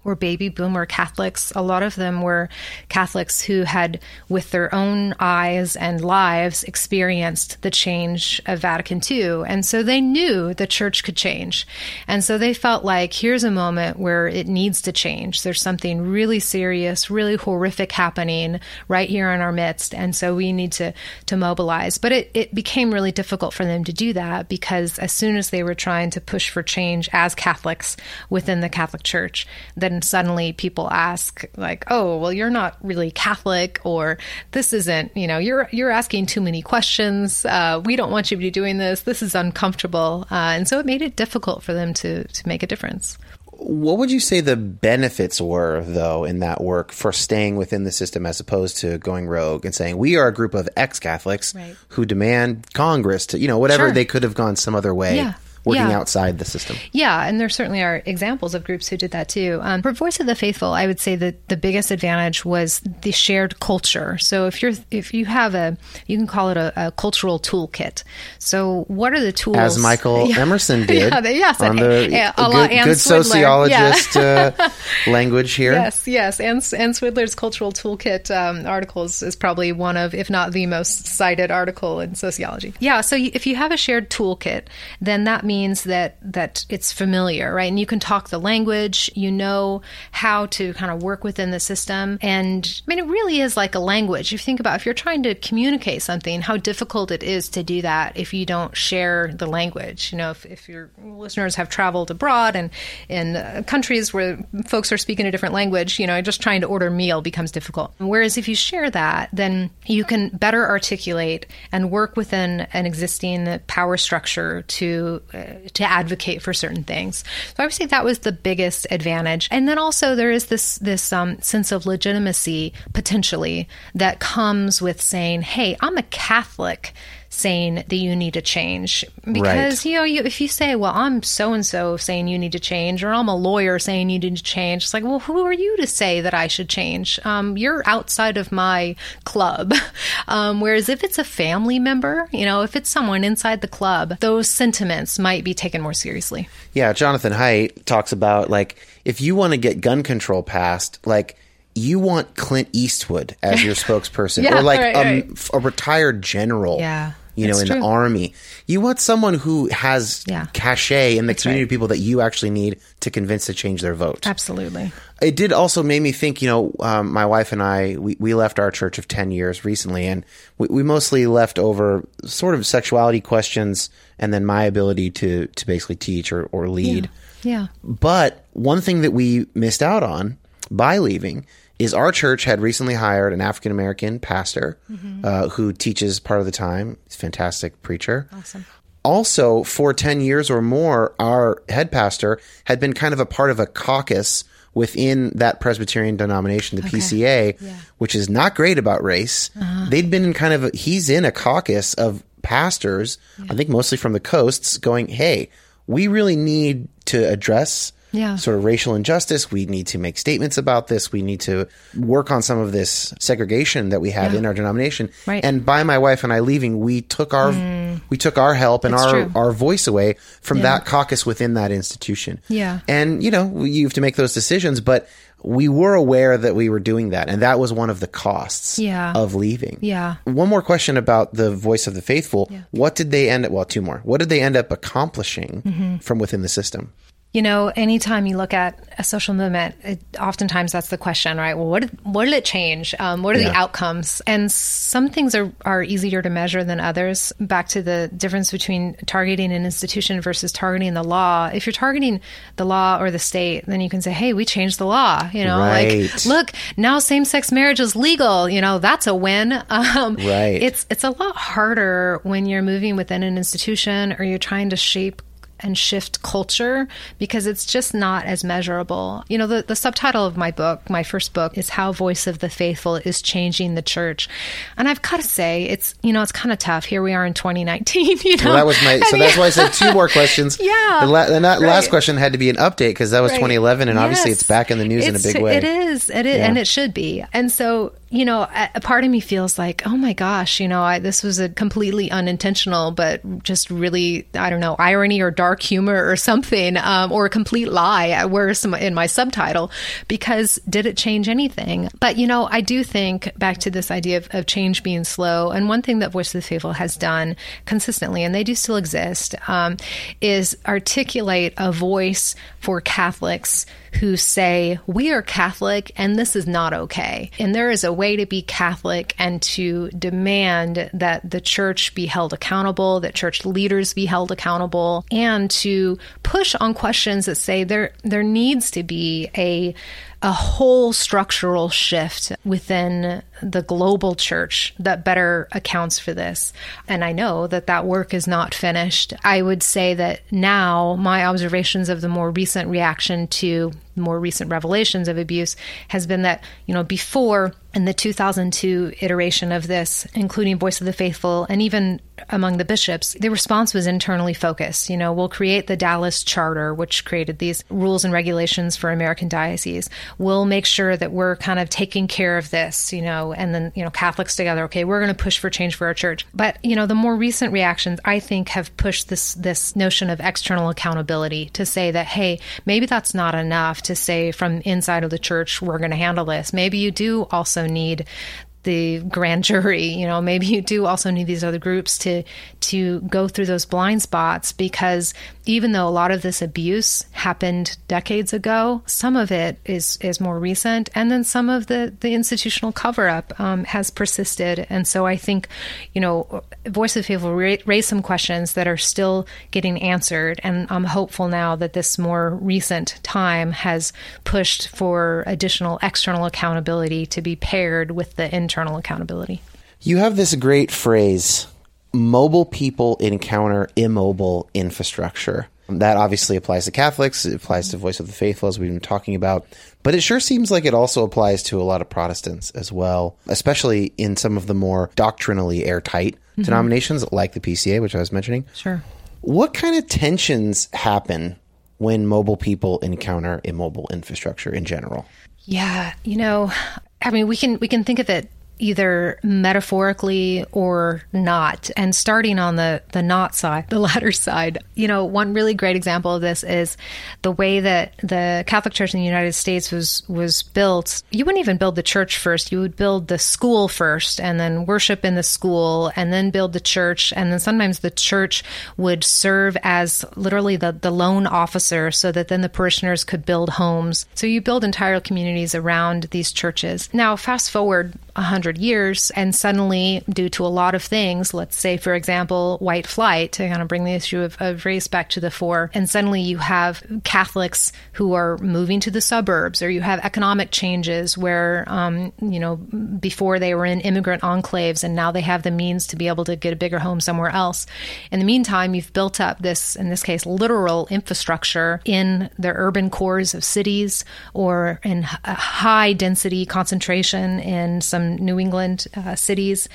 were baby boomer Catholics. A lot of them were Catholics who had, with their own eyes and lives, experienced the change of Vatican II. And so they knew the church could change. And so they felt like here's a moment where it needs to change. There's something really serious, really horrific happening right here in our midst. And so we need to, to mobilize. But it, it became really difficult for them to do that because as soon as they were trying to push for change as Catholics within the Catholic Church, then suddenly people ask like oh well you're not really catholic or this isn't you know you're you're asking too many questions uh, we don't want you to be doing this this is uncomfortable uh, and so it made it difficult for them to to make a difference what would you say the benefits were, though, in that work for staying within the system as opposed to going rogue and saying, we are a group of ex Catholics Right. who demand Congress to, you know, whatever Sure. they could have gone some other way, Yeah. Working Yeah. outside the system? Yeah, and there certainly are examples of groups who did that too. Um, for Voice of the Faithful, I would say that the biggest advantage was the shared culture. So if you're if you have a, you can call it a, a cultural toolkit. So what are the tools? As Michael Yeah. Emerson did Yeah, yes, on the yeah, a la good, good sociologist uh, language here. Yes, yes. Ann, Ann Swidler's Cultural Toolkit um, articles is probably one of, if not the most cited article in sociology. Yeah, so if you have a shared toolkit, then that means that that it's familiar, right? And you can talk the language, you know how to kind of work within the system. And I mean, it really is like a language. If you think about if you're trying to communicate something, how difficult it is to do that if you don't share the language. You know, if, if your listeners have traveled abroad and in uh, countries where folks are speaking a different language, you know, just trying to order a meal becomes difficult. Whereas if you share that, then you can better articulate and work within an existing power structure to uh, to advocate for certain things. So I would say that was the biggest advantage. And then also there is this this um, sense of legitimacy potentially that comes with saying, "Hey, I'm a Catholic." Saying that you need to change. Because you know you, if you say well i'm so and so saying you need to change or i'm a lawyer saying you need to change it's like well who are you to say that i should change? Um, you're outside of my club. Um, whereas if it's a family member you know if it's someone inside the club those sentiments might be taken more seriously. Yeah, Jonathan Haidt talks about like if you want to get gun control passed, like you want Clint Eastwood as your spokesperson, Yeah, or like right, right. f- a retired general. Yeah, You know, that's in the army, you want someone who has Yeah. cachet in the That's community right. of people that you actually need to convince to change their vote. absolutely It did also make me think, you know, um, my wife and I, we, we left our church of 10 years recently, and we, we mostly left over sort of sexuality questions and then my ability to, to basically teach or, or lead. yeah But one thing that we missed out on by leaving is our church had recently hired an African American pastor uh, who teaches part of the time. He's a fantastic preacher. Awesome. Also, for 10 years or more, our head pastor had been kind of a part of a caucus within that Presbyterian denomination, the PCA, which is not great about race. They'd been in kind of a, he's in a caucus of pastors, I think mostly from the coasts, going, hey, we really need to address Yeah. sort of racial injustice. We need to make statements about this. We need to work on some of this segregation that we have Yeah. in our denomination. Right. And by my wife and I leaving, we took our we we took our help and It's our true. our voice away from Yeah. that caucus within that institution. Yeah. And you know, you have to make those decisions, but we were aware that we were doing that, and that was one of the costs Yeah. of leaving. Yeah. One more question about the voice of the faithful. What did they end up? Well, two more. What did they end up accomplishing Mm-hmm. from within the system? You know, anytime you look at a social movement, it, oftentimes that's the question, right? Well, what did, what did it change? Um, what are the outcomes? And some things are, are easier to measure than others. Back to the difference between targeting an institution versus targeting the law. If you're targeting the law or the state, then you can say, hey, we changed the law. You know, Right. like, look, now same sex marriage is legal. You know, that's a win. Um, Right. It's, it's a lot harder when you're moving within an institution or you're trying to shape and shift culture because it's just not as measurable. You know, the, the subtitle of my book, my first book, is How Voice of the Faithful is Changing the Church. And I've got to say, it's, you know, it's kind of tough. Here we are in 2019, you know. Well, that was my. So I that's why I said two more questions. Yeah. The la- and that last question had to be an update because that was Right. 2011, and obviously it's back in the news in a big way. It is, it is, Yeah. and it should be. And so, you know, a, part of me feels like, oh my gosh, you know, I, this was a completely unintentional, but just really, I don't know, irony or dark humor or something, um, or a complete lie. Where's some in my subtitle? Because did it change anything? But you know, I do think back to this idea of, of change being slow. And one thing that Voice of the Faithful has done consistently, and they do still exist, um, is articulate a voice for Catholics who say, We are Catholic and this is not okay. And there is a way to be Catholic and to demand that the church be held accountable, that church leaders be held accountable, and to push on questions that say there there needs to be a a whole structural shift within the global church that better accounts for this. And I know that that work is not finished. I would say that now my observations of the more recent reaction to more recent revelations of abuse has been that, you know, before in the 2002 iteration of this, including Voice of the Faithful and even among the bishops, the response was internally focused. You know, we'll create the Dallas Charter, which created these rules and regulations for American dioceses. We'll make sure that we're kind of taking care of this, you know, and then, you know, Catholics together, okay, we're going to push for change for our church. But, you know, the more recent reactions, I think, have pushed this this notion of external accountability to say that, hey, maybe that's not enough to say from inside of the church, we're going to handle this. Maybe you do also need the grand jury you know maybe you do also need these other groups to to go through those blind spots because even though a lot of this abuse happened decades ago some of it is is more recent and then some of the the institutional cover up um, has persisted. And so i think you know voice of the faithful ra- raised some questions that are still getting answered. And i'm hopeful now that this more recent time has pushed for additional external accountability to be paired with the internal accountability You have this great phrase mobile people encounter immobile infrastructure. That obviously applies to Catholics, it applies to Voice of the Faithful, as we've been talking about. But it sure seems like it also applies to a lot of Protestants as well, especially in some of the more doctrinally airtight mm-hmm. denominations like the PCA, which I was mentioning. sure What kind of tensions happen when mobile people encounter immobile infrastructure in general? Yeah, you know, I mean, we can we can think of it either metaphorically or not. And starting on the the not side, the latter side, you know, one really great example of this is the way that the Catholic Church in the United States was was built. You wouldn't even build the church first; you would build the school first, and then worship in the school, and then build the church, and then sometimes the church would serve as literally the the loan officer, so that then the parishioners could build homes. So you build entire communities around these churches. Now, fast forward a hundred years, and suddenly, due to a lot of things, let's say, for example, white flight, to kind of bring the issue of, of race back to the fore, and suddenly you have Catholics who are moving to the suburbs, or you have economic changes where, um, you know, before they were in immigrant enclaves, and now they have the means to be able to get a bigger home somewhere else. In the meantime, you've built up this, in this case, literal infrastructure in the urban cores of cities or in high density concentration in some New England uh, cities.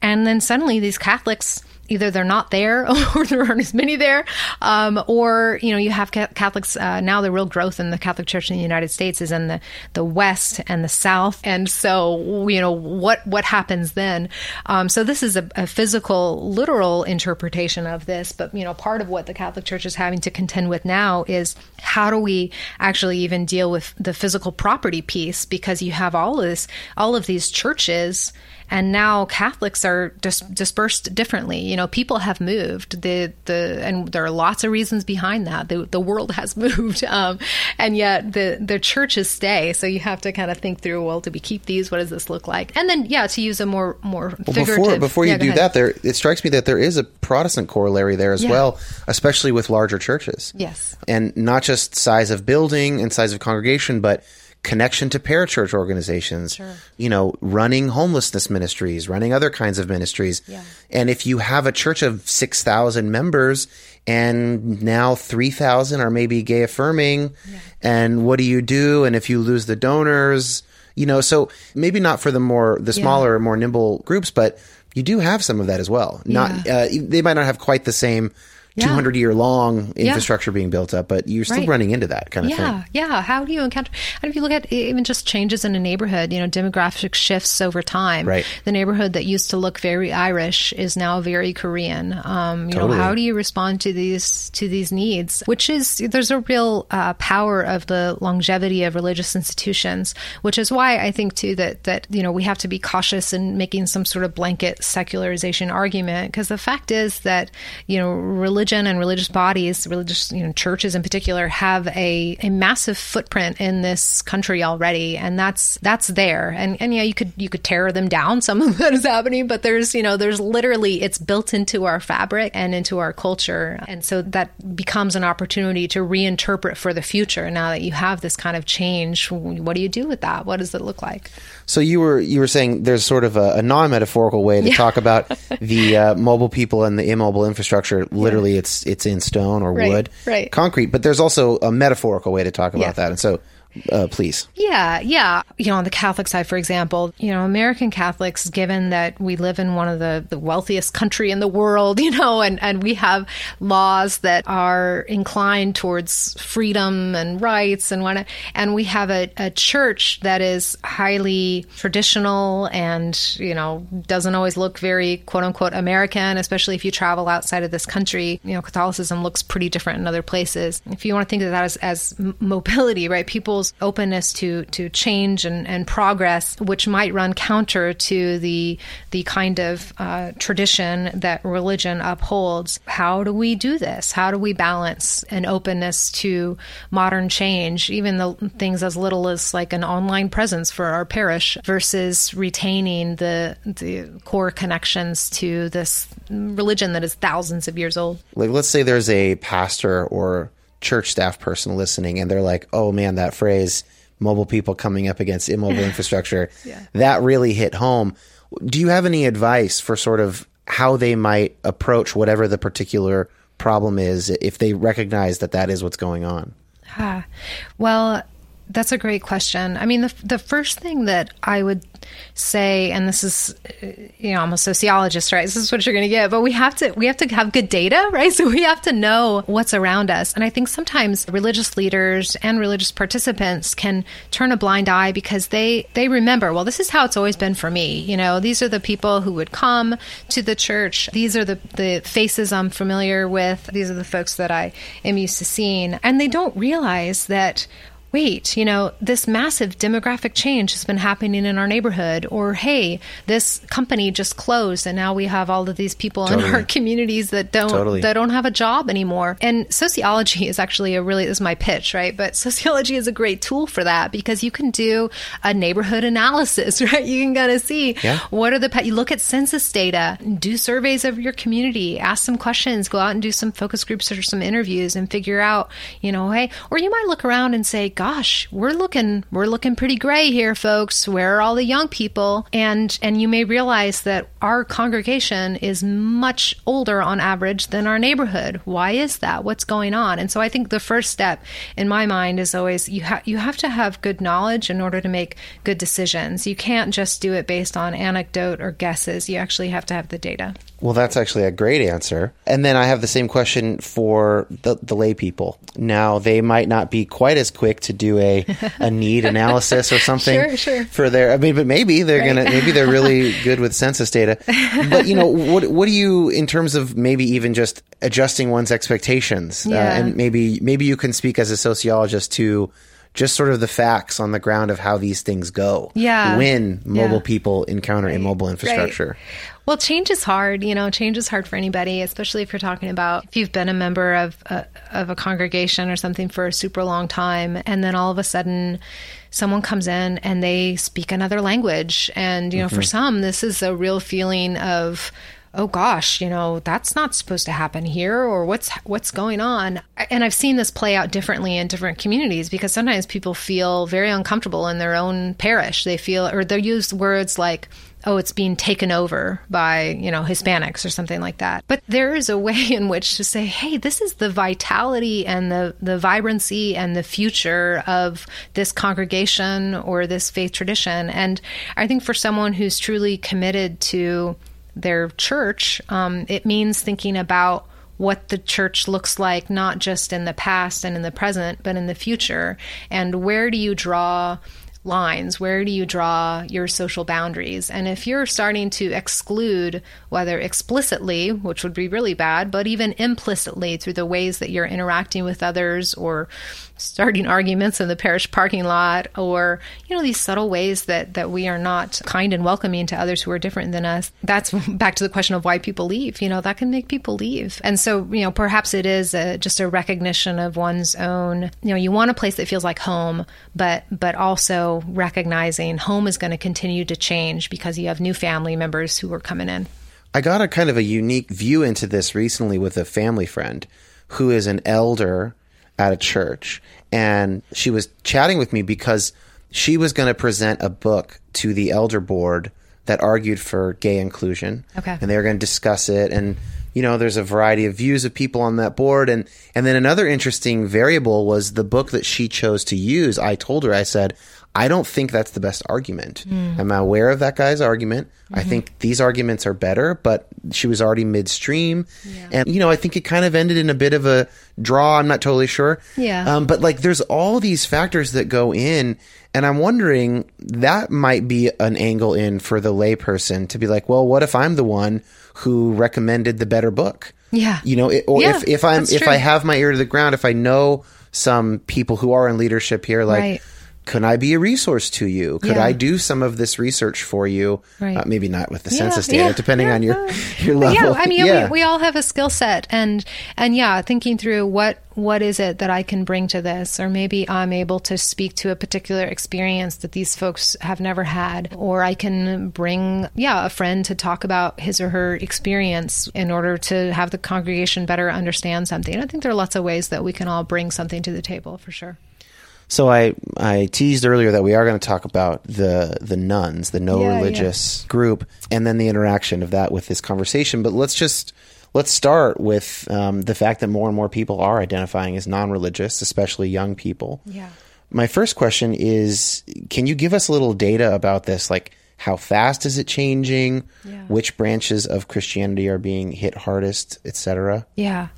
And then suddenly these Catholics either they're not there or there aren't as many there, um, or you know you have Catholics uh, now. The real growth in the Catholic Church in the United States is in the the West and the South, and so you know what what happens then. Um, so this is a, a physical, literal interpretation of this, but you know part of what the Catholic Church is having to contend with now is how do we actually even deal with the physical property piece because you have all this all of these churches and now Catholics are dis- dispersed differently. You know, people have moved. The the and there are lots of reasons behind that. The the world has moved, um, and yet the the churches stay. So you have to kind of think through. Well, do we keep these? What does this look like? And then yeah, to use a more more well, before before you yeah, do that, there it strikes me that there is a Protestant corollary there as yeah. well, especially with larger churches. Yes, and not just size of building and size of congregation, but connection to parachurch organizations, sure. you know, running homelessness ministries, running other kinds of ministries. Yeah. And if you have a church of 6,000 members and now 3,000 are maybe gay affirming, yeah. and what do you do? And if you lose the donors, you know, so maybe not for the more, the smaller, yeah. more nimble groups, but you do have some of that as well. Not, uh, they might not have quite the same yeah. 200 year long infrastructure yeah. being built up, but you're still right. running into that kind of yeah. thing. Yeah. How do you encounter, and if you look at even just changes in a neighborhood, you know, demographic shifts over time. Right. The neighborhood that used to look very Irish is now very Korean. Um, you totally. know, how do you respond to these, to these needs? Which is, there's a real uh, power of the longevity of religious institutions, which is why I think too that, that, you know, we have to be cautious in making some sort of blanket secularization argument because the fact is that, you know, religion religion and religious bodies, religious you know, churches in particular, have a, a massive footprint in this country already, and that's that's there. And and yeah, you could you could tear them down. Some of that is happening, but there's you know there's literally it's built into our fabric and into our culture, and so that becomes an opportunity to reinterpret for the future. Now that you have this kind of change, what do you do with that? What does it look like? So you were you were saying there's sort of a, a non metaphorical way to yeah. talk about the uh, mobile people and the immobile infrastructure. Literally, yeah. It's it's in stone or right, wood, right. concrete. But there's also a metaphorical way to talk about yeah. that. And so uh, please. Yeah, yeah. You know, on the Catholic side, for example, you know, American Catholics, given that we live in one of the, the wealthiest country in the world, you know, and, and we have laws that are inclined towards freedom and rights and what, and we have a, a church that is highly traditional and, you know, doesn't always look very quote unquote American, especially if you travel outside of this country. You know, Catholicism looks pretty different in other places. If you want to think of that as, as mobility, right? People people's openness to to change and, and progress, which might run counter to the the kind of uh, tradition that religion upholds. How do we do this? How do we balance an openness to modern change, even the things as little as like an online presence for our parish, versus retaining the the core connections to this religion that is thousands of years old? Like, let's say there's a pastor or church staff person listening and they're like, oh man, that phrase, mobile people coming up against immobile infrastructure, yeah. that really hit home. Do you have any advice for sort of how they might approach whatever the particular problem is if they recognize that that is what's going on? Ah, well, that's a great question. I mean, the the first thing that I would say, and this is, you know, I'm a sociologist, right? This is what you're going to get, but we have to we have to have good data, right? So we have to know what's around us, and I think sometimes religious leaders and religious participants can turn a blind eye because they they remember, well, this is how it's always been for me. You know, these are the people who would come to the church. These are the the faces I'm familiar with. These are the folks that I am used to seeing, and they don't realize that wait, you know, this massive demographic change has been happening in our neighborhood, or hey, this company just closed and now we have all of these people totally. in our communities that don't totally. that don't have a job anymore. And sociology is actually a really this is my pitch, right? But sociology is a great tool for that because you can do a neighborhood analysis, right? You can kind of see yeah. what are the you look at census data, do surveys of your community, ask some questions, go out and do some focus groups or some interviews and figure out, you know, hey, or you might look around and say, gosh, we're looking we're looking pretty gray here, folks. Where are all the young people? And and you may realize that our congregation is much older on average than our neighborhood. Why is that? What's going on? And so I think the first step in my mind is always you have you have to have good knowledge in order to make good decisions. You can't just do it based on anecdote or guesses. You actually have to have the data. Well, that's actually a great answer. And then I have the same question for the, the lay people. Now, they might not be quite as quick to do a, a need analysis or something Sure, sure. for their. I mean, but maybe they're gonna maybe they're really good with census data. But you know, what what do you in terms of maybe even just adjusting one's expectations? Uh, and maybe maybe you can speak as a sociologist to just sort of the facts on the ground of how these things go. Yeah. When mobile Yeah. people encounter immobile infrastructure. Well, change is hard. You know, change is hard for anybody, especially if you're talking about if you've been a member of a, of a congregation or something for a super long time, and then all of a sudden someone comes in and they speak another language, and you know, for mm-hmm. some, this is a real feeling of oh gosh, you know, that's not supposed to happen here or what's what's going on. And I've seen this play out differently in different communities because sometimes people feel very uncomfortable in their own parish. They feel or they use words like oh it's being taken over by you know hispanics or something like that but there is a way in which to say hey this is the vitality and the the vibrancy and the future of this congregation or this faith tradition and i think for someone who's truly committed to their church um, it means thinking about what the church looks like not just in the past and in the present but in the future and where do you draw lines? Where do you draw your social boundaries? And if you're starting to exclude, whether explicitly, which would be really bad, but even implicitly through the ways that you're interacting with others or starting arguments in the parish parking lot or you know these subtle ways that that we are not kind and welcoming to others who are different than us. That's back to the question of why people leave. You know that can make people leave. And so you know perhaps it is a, just a recognition of one's own you know you want a place that feels like home but but also recognizing home is going to continue to change because you have new family members who are coming in. I got a kind of a unique view into this recently with a family friend who is an elder at a church. And she was chatting with me because she was going to present a book to the elder board that argued for gay inclusion. Okay. And they were going to discuss it. And, you know, there's a variety of views of people on that board. And, and then another interesting variable was the book that she chose to use. I told her, I said, I don't think that's the best argument. I'm aware of that guy's argument. I think these arguments are better, but she was already midstream. And, you know, I think it kind of ended in a bit of a draw. I'm not totally sure. Yeah. Um, but like there's all these factors that go in. And I'm wondering that might be an angle in for the layperson to be like, well, what if I'm the one who recommended the better book? Yeah. You know, it, or Yeah, if, if I'm, if. I have my ear to the ground, if I know some people who are in leadership here, like, Right. Can I be a resource to you? Could Yeah. I do some of this research for you? Right. Uh, maybe not with the Yeah, census data, yeah, depending on your your But level. Yeah, I mean, We, we all have a skill set, and and yeah, thinking through what what is it that I can bring to this, or maybe I'm able to speak to a particular experience that these folks have never had, or I can bring yeah a friend to talk about his or her experience in order to have the congregation better understand something. I think there are lots of ways that we can all bring something to the table for sure. So I I teased earlier that we are going to talk about the the nones, the no Yeah, religious group, and then the interaction of that with this conversation. But let's just let's start with um, the fact that more and more people are identifying as non-religious, especially young people. Yeah. My first question is: Can you give us a little data about this? Like, how fast is it changing? Yeah. Which branches of Christianity are being hit hardest, etc. Yeah.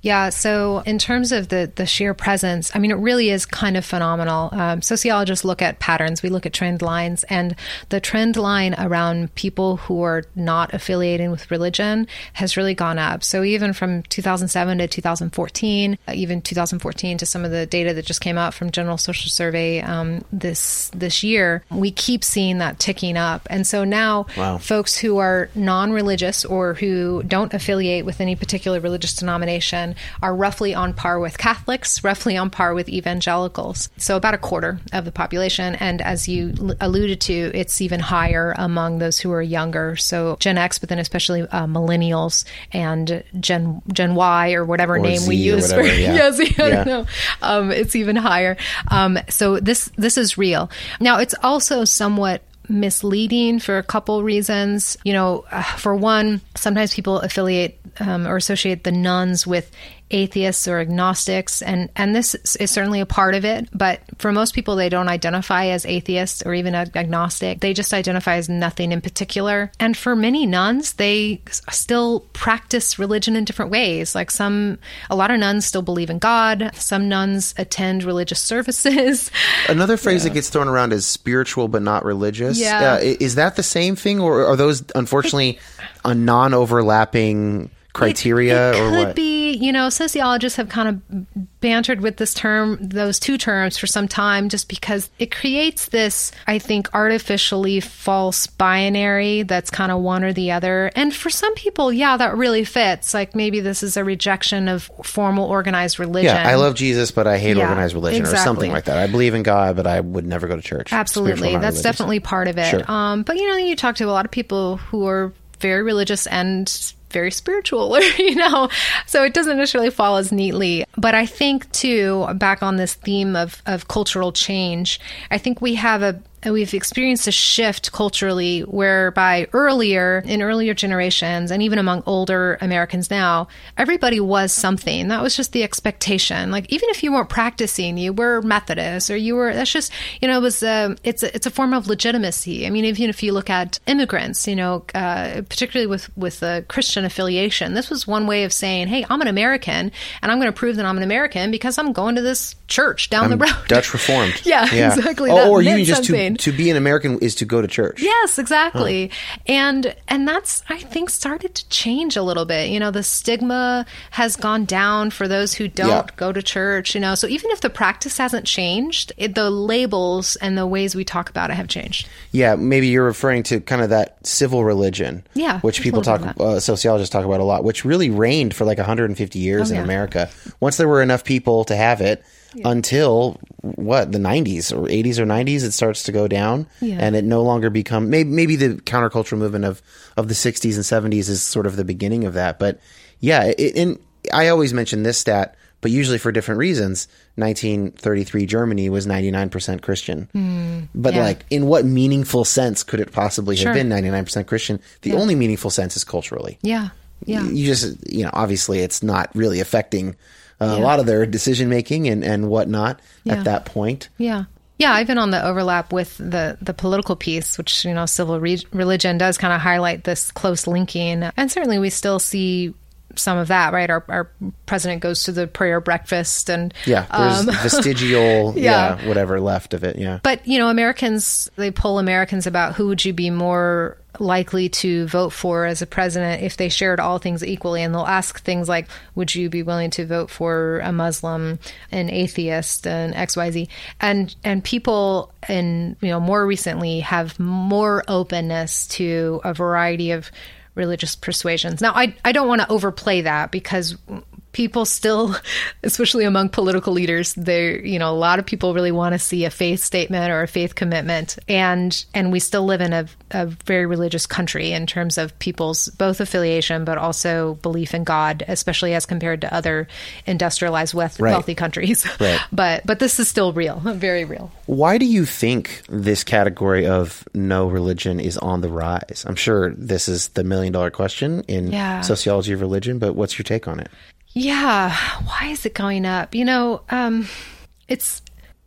Yeah. So, in terms of the, the sheer presence, I mean, it really is kind of phenomenal. Um, sociologists look at patterns, we look at trend lines, and the trend line around people who are not affiliating with religion has really gone up. So, even from 2007 to 2014, uh, even 2014 to some of the data that just came out from General Social Survey um, this this year, we keep seeing that ticking up. And so now, Wow. folks who are non-religious or who don't affiliate with any particular religious denomination are roughly on par with Catholics, roughly on par with evangelicals. So about a quarter of the population. And as you l- alluded to, it's even higher among those who are younger. So Gen X, but then especially uh, millennials and Gen Gen Y or whatever name we Z or use whatever, for yeah. yes, yeah, Yeah. know. Um, it's even higher. Um, so this this is real. Now it's also somewhat misleading for a couple reasons. You know, uh, for one, sometimes people affiliate um, or associate the nones with atheists or agnostics, and and this is certainly a part of it. But for most people, they don't identify as atheists or even agnostic. They just identify as nothing in particular. And for many nones, they still practice religion in different ways. Like some, a lot of nones still believe in God. Some nones attend religious services. Another phrase yeah. that gets thrown around is spiritual but not religious. Yeah. Uh, is that the same thing, or are those unfortunately a non-overlapping? Criteria it, it or could what? be you know sociologists have kind of bantered with this term those two terms for some time just because it creates this i think artificially false binary that's kind of one or the other. And for some people yeah that really fits. Like maybe this is a rejection of formal organized religion yeah i love jesus but i hate yeah, organized religion exactly. or something like that. I believe in god but i would never go to church. Absolutely. That's definitely part of it. Sure. um, but you know you talk to a lot of people who are very religious and very spiritual or you know? So it doesn't necessarily fall as neatly. But i think too back on this theme of of cultural change i think we have a we've experienced a shift culturally whereby earlier in earlier generations and even among older Americans now, everybody was something. That was just the expectation. Like even if you weren't practicing, you were Methodist or you were. That's just you know it was a, it's a, it's a form of legitimacy. I mean, even if you look at immigrants, you know, uh, particularly with with a Christian affiliation, this was one way of saying, hey, I'm an American and I'm going to prove that I'm an American because I'm going to this church down I'm the road. Dutch Reformed. yeah, yeah, exactly. Oh, or you just to to be an American is to go to church. Yes, exactly. Huh. And and that's I think started to change a little bit. You know, the stigma has gone down for those who don't yeah. go to church, you know. So even if the practice hasn't changed, it, the labels and the ways we talk about it have changed. Yeah, maybe you're referring to kind of that civil religion. Yeah. Which people talk uh, sociologists talk about a lot, which really reigned for like 150 years oh, in yeah. America. Once there were enough people to have it, yeah. until what the 90s or 80s or 90s it starts to go down yeah. and it no longer become maybe, maybe the countercultural movement of of the 60s and 70s is sort of the beginning of that but yeah it, and i always mention this stat but usually for different reasons 1933 germany was 99% christian mm, but yeah. like in what meaningful sense could it possibly sure. have been 99% christian the only meaningful sense is culturally yeah yeah you just you know obviously it's not really affecting Uh, yeah. a lot of their decision making and, and whatnot yeah. at that point. Yeah. Yeah, I've been on the overlap with the, the political piece, which, you know, civil re- religion does kind of highlight this close linking. And certainly we still see some of that, right? Our, our president goes to the prayer breakfast and. Yeah, there's um, vestigial, yeah. yeah, whatever left of it, yeah. But, you know, Americans, they poll Americans about who would you be more likely to vote for as a president if they shared all things equally. And they'll ask things like, would you be willing to vote for a Muslim, an atheist, an XYZ? And, and people in, you know, more recently have more openness to a variety of religious persuasions. Now, I, I don't want to overplay that because people still, especially among political leaders, they you know a lot of people really want to see a faith statement or a faith commitment, and and we still live in a, a very religious country in terms of people's both affiliation but also belief in God, especially as compared to other industrialized wealth, right. wealthy countries. Right. but but this is still real, very real. Why do you think this category of no religion is on the rise? I'm sure this is the million dollar question in yeah. sociology of religion, but what's your take on it? Yeah, why is it going up? You know, um, it's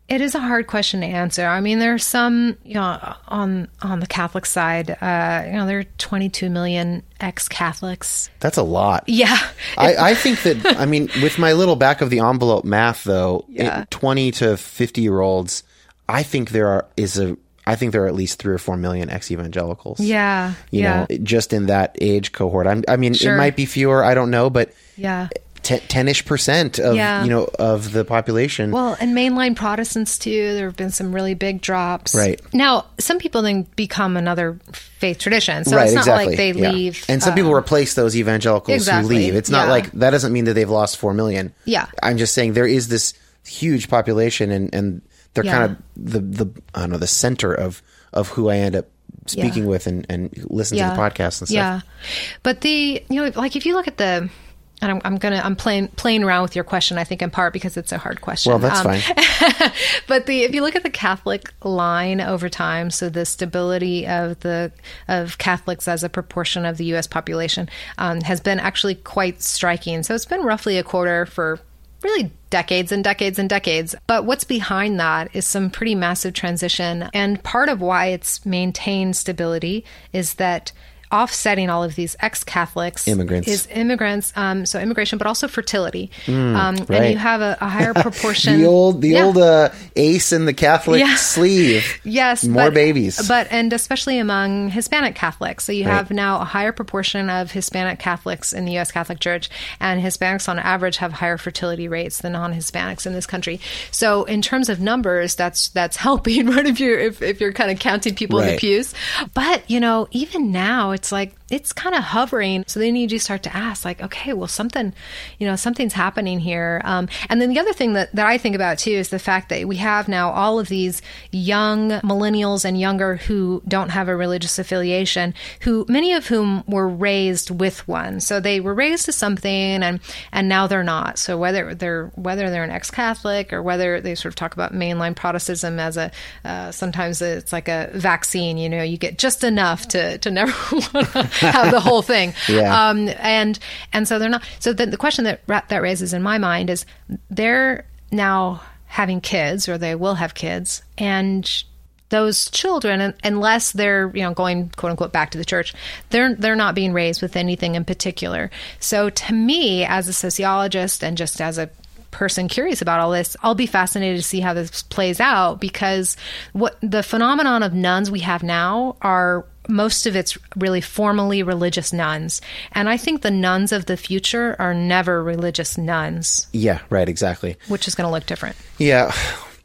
it is a hard question to answer. I mean, there are some, you know, on on the Catholic side, uh, you know, there are 22 million ex-Catholics. That's a lot. Yeah, I, I think that. I mean, with my little back of the envelope math, though, yeah. it, 20 to 50 year olds, I think there are is a. I think there are at least three or four million ex evangelicals. Yeah, you yeah. know, just in that age cohort. I'm, I mean, sure. it might be fewer. I don't know, but yeah, ten-ish percent of Yeah. you know of the population. Well, and mainline Protestants too. There have been some really big drops. Right. now, some people then become another faith tradition, so right, it's not exactly. like they yeah. leave. And some people um, replace those evangelicals exactly, who leave. It's not yeah. like that doesn't mean that they've lost four million. Yeah. I'm just saying there is this huge population, and and they're Yeah. kind of the the I don't know the center of of who I end up speaking Yeah. with and and listen to the podcast and stuff. Yeah, but the you know like if you look at the and I'm, I'm gonna I'm playing playing around with your question. I think in part because it's a hard question. Well, that's Um, fine. but the if you look at the Catholic line over time, so the stability of the of Catholics as a proportion of the U.S. population um, has been actually quite striking. So it's been roughly a quarter for really decades and decades and decades. But what's behind that is some pretty massive transition, and part of why it's maintained stability is that. Offsetting all of these ex-Catholics Immigrants. is immigrants, um, so immigration, but also fertility, um, and you have a, a higher proportion. the old the Yeah. old uh, ace in the Catholic Yeah. sleeve. Yes, more but- babies. But and especially among Hispanic Catholics, so you Right. have now a higher proportion of Hispanic Catholics in the U.S. Catholic Church, and Hispanics on average have higher fertility rates than non-Hispanics in this country. So in terms of numbers, that's that's helping, right? If you're if, if you're kind of counting people in the pews, but you know, even now, it's like it's kind of hovering. So then you do start to ask, like, okay, well, something, you know, something's happening here. Um, and then the other thing that, that I think about too is the fact that we have now all of these young millennials and younger who don't have a religious affiliation, who many of whom were raised with one. So they were raised to something, and and now they're not. So whether they're whether they're an ex-Catholic or whether they sort of talk about mainline Protestantism as a uh, sometimes it's like a vaccine. You know, you get just enough to to never want to have the whole thing. Yeah. Um, and and so they're not. So the, the question that that raises in my mind is they're now having kids, or they will have kids, and those children, unless they're you know going quote unquote back to the church, they're they're not being raised with anything in particular. So to me, as a sociologist and just as a person curious about all this, I'll be fascinated to see how this plays out because what the phenomenon of nones we have now are most of it's really formally religious nones. And I think the nones of the future are never religious nones, yeah, right, exactly. which is going to look different. Yeah,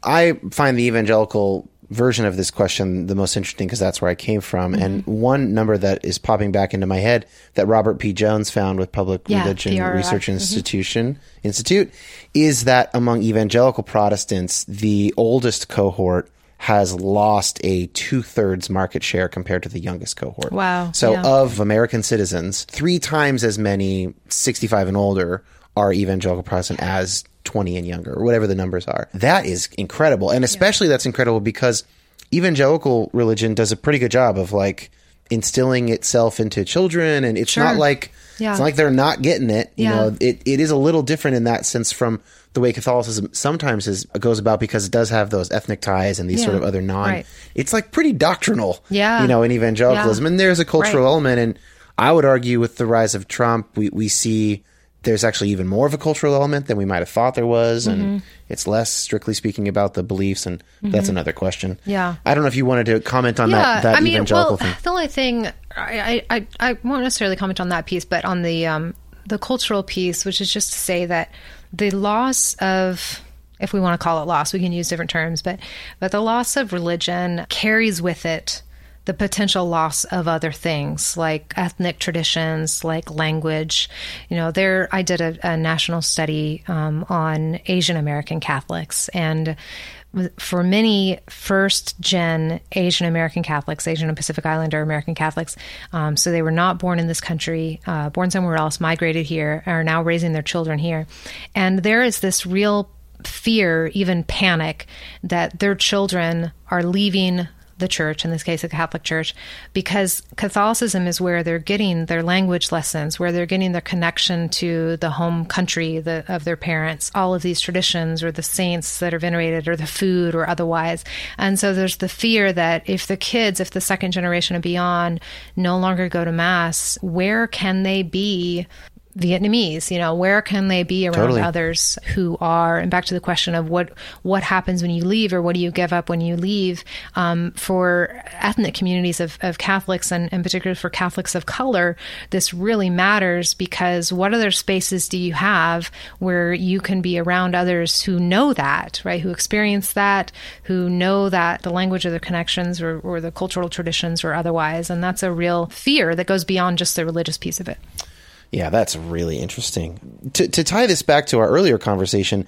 I find the evangelical version of this question the most interesting because that's where I came from. Mm-hmm. And one number that is popping back into my head that Robert P. Jones found with Public Yeah, Religion. Research Mhm. Institution Institute is that among evangelical Protestants, the oldest cohort has lost a two thirds market share compared to the youngest cohort. Wow, So yeah. of American citizens, three times as many 65 and older are evangelical Protestant as 20 and younger, or whatever the numbers are. That is incredible. And especially that's incredible because evangelical religion does a pretty good job of like instilling itself into children. And it's Sure. not like, Yeah. it's not like they're not getting it. You Yeah. know, it, it is a little different in that sense from the way Catholicism sometimes is goes about because it does have those ethnic ties and these Yeah. sort of other non. Right. It's like pretty doctrinal. Yeah. You know, in evangelicalism, Yeah. and there's a cultural Right. element. And I would argue with the rise of Trump, we we see there's actually even more of a cultural element than we might have thought there was, Mm-hmm. and it's less strictly speaking about the beliefs, and that's another question. Yeah. I don't know if you wanted to comment on that that I mean, evangelical well, thing. the only thing I, I, I won't necessarily comment on that piece, but on the um, the cultural piece, which is just to say that the loss of if we want to call it loss, we can use different terms, but but the loss of religion carries with it the potential loss of other things like ethnic traditions, like language. You know, there I did a, a national study um, on Asian American Catholics, and for many first gen Asian American Catholics, Asian and Pacific Islander American Catholics, um, so they were not born in this country, uh, born somewhere else, migrated here, are now raising their children here. And there is this real fear, even panic, that their children are leaving the church, in this case, the Catholic Church, because Catholicism is where they're getting their language lessons, where they're getting their connection to the home country the, of their parents, all of these traditions or the saints that are venerated or the food or otherwise. And so there's the fear that if the kids, if the second generation and beyond no longer go to Mass, where can they be? Vietnamese, you know, where can they be around Totally. others who are? And back to the question of what what happens when you leave, or what do you give up when you leave? Um, for ethnic communities of, of Catholics, and in particular for Catholics of color, this really matters because what other spaces do you have where you can be around others who know that, right? Who experience that, who know that the language of the connections or, or the cultural traditions or otherwise, and that's a real fear that goes beyond just the religious piece of it. Yeah, that's really interesting. To, to tie this back to our earlier conversation,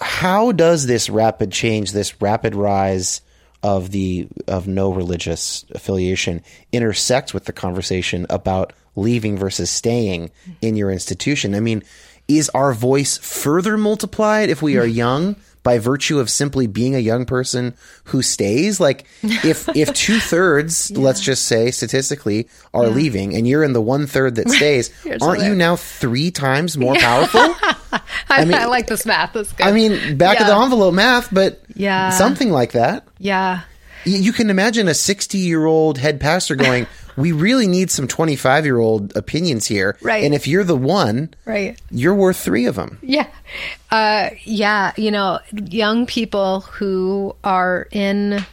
how does this rapid change, this rapid rise of the of no religious affiliation, intersect with the conversation about leaving versus staying in your institution. I mean, is our voice further multiplied if we are young by virtue of simply being a young person who stays? Like if if two thirds, let's just say statistically, are leaving and you're in the one third that stays, aren't you now three times more powerful? I, mean- I like this math. That's good. I mean, back of the envelope math, but Yeah. something like that. yeah. You can imagine a 60 year old head pastor going, We really need some 25 year old opinions here. Right. And if you're the one, Right. you're worth three of them. Yeah. Uh, yeah. You know, young people who are in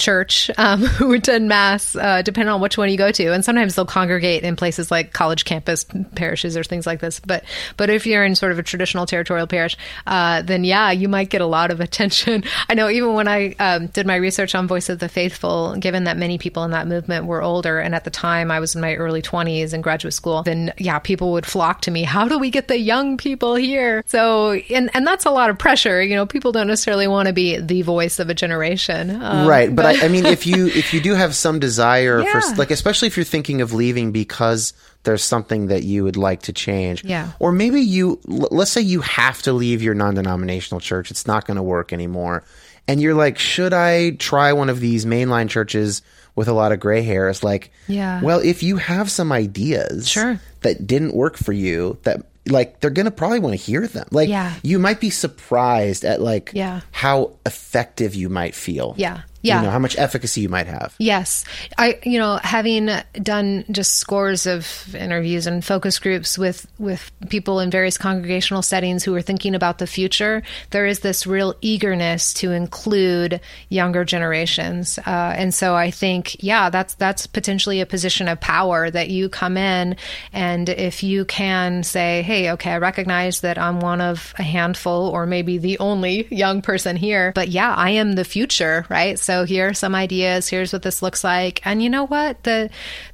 church, um, who attend mass, uh, depending on which one you go to. And sometimes they'll congregate in places like college campus parishes or things like this. But, but if you're in sort of a traditional territorial parish, uh, then yeah, you might get a lot of attention. I know even when I um, did my research on Voice of the Faithful, given that many people in that movement were older, and at the time I was in my early 20s in graduate school, then yeah, people would flock to me. How do we get the young people here? So, and, and that's a lot of pressure. You know, people don't necessarily want to be the voice of a generation. Um, right. But, I, I mean, if you if you do have some desire for like, especially if you're thinking of leaving because there's something that you would like to change, Yeah. or maybe you l- let's say you have to leave your non-denominational church, it's not going to work anymore, and you're like, should I try one of these mainline churches with a lot of gray hairs? Like, Yeah. well, if you have some ideas, Sure. that didn't work for you, that like they're gonna probably want to hear them. Like, Yeah. you might be surprised at like Yeah. how effective you might feel. Yeah. Yeah. You know, how much efficacy you might have. Yes. I you know, having done just scores of interviews and focus groups with with people in various congregational settings who are thinking about the future, there is this real eagerness to include younger generations. Uh, and so I think yeah, that's that's potentially a position of power that you come in and if you can say, "Hey, okay, I recognize that I'm one of a handful or maybe the only young person here, but yeah, I am the future, right? So here are some ideas. Here's what this looks like. And you know what? The,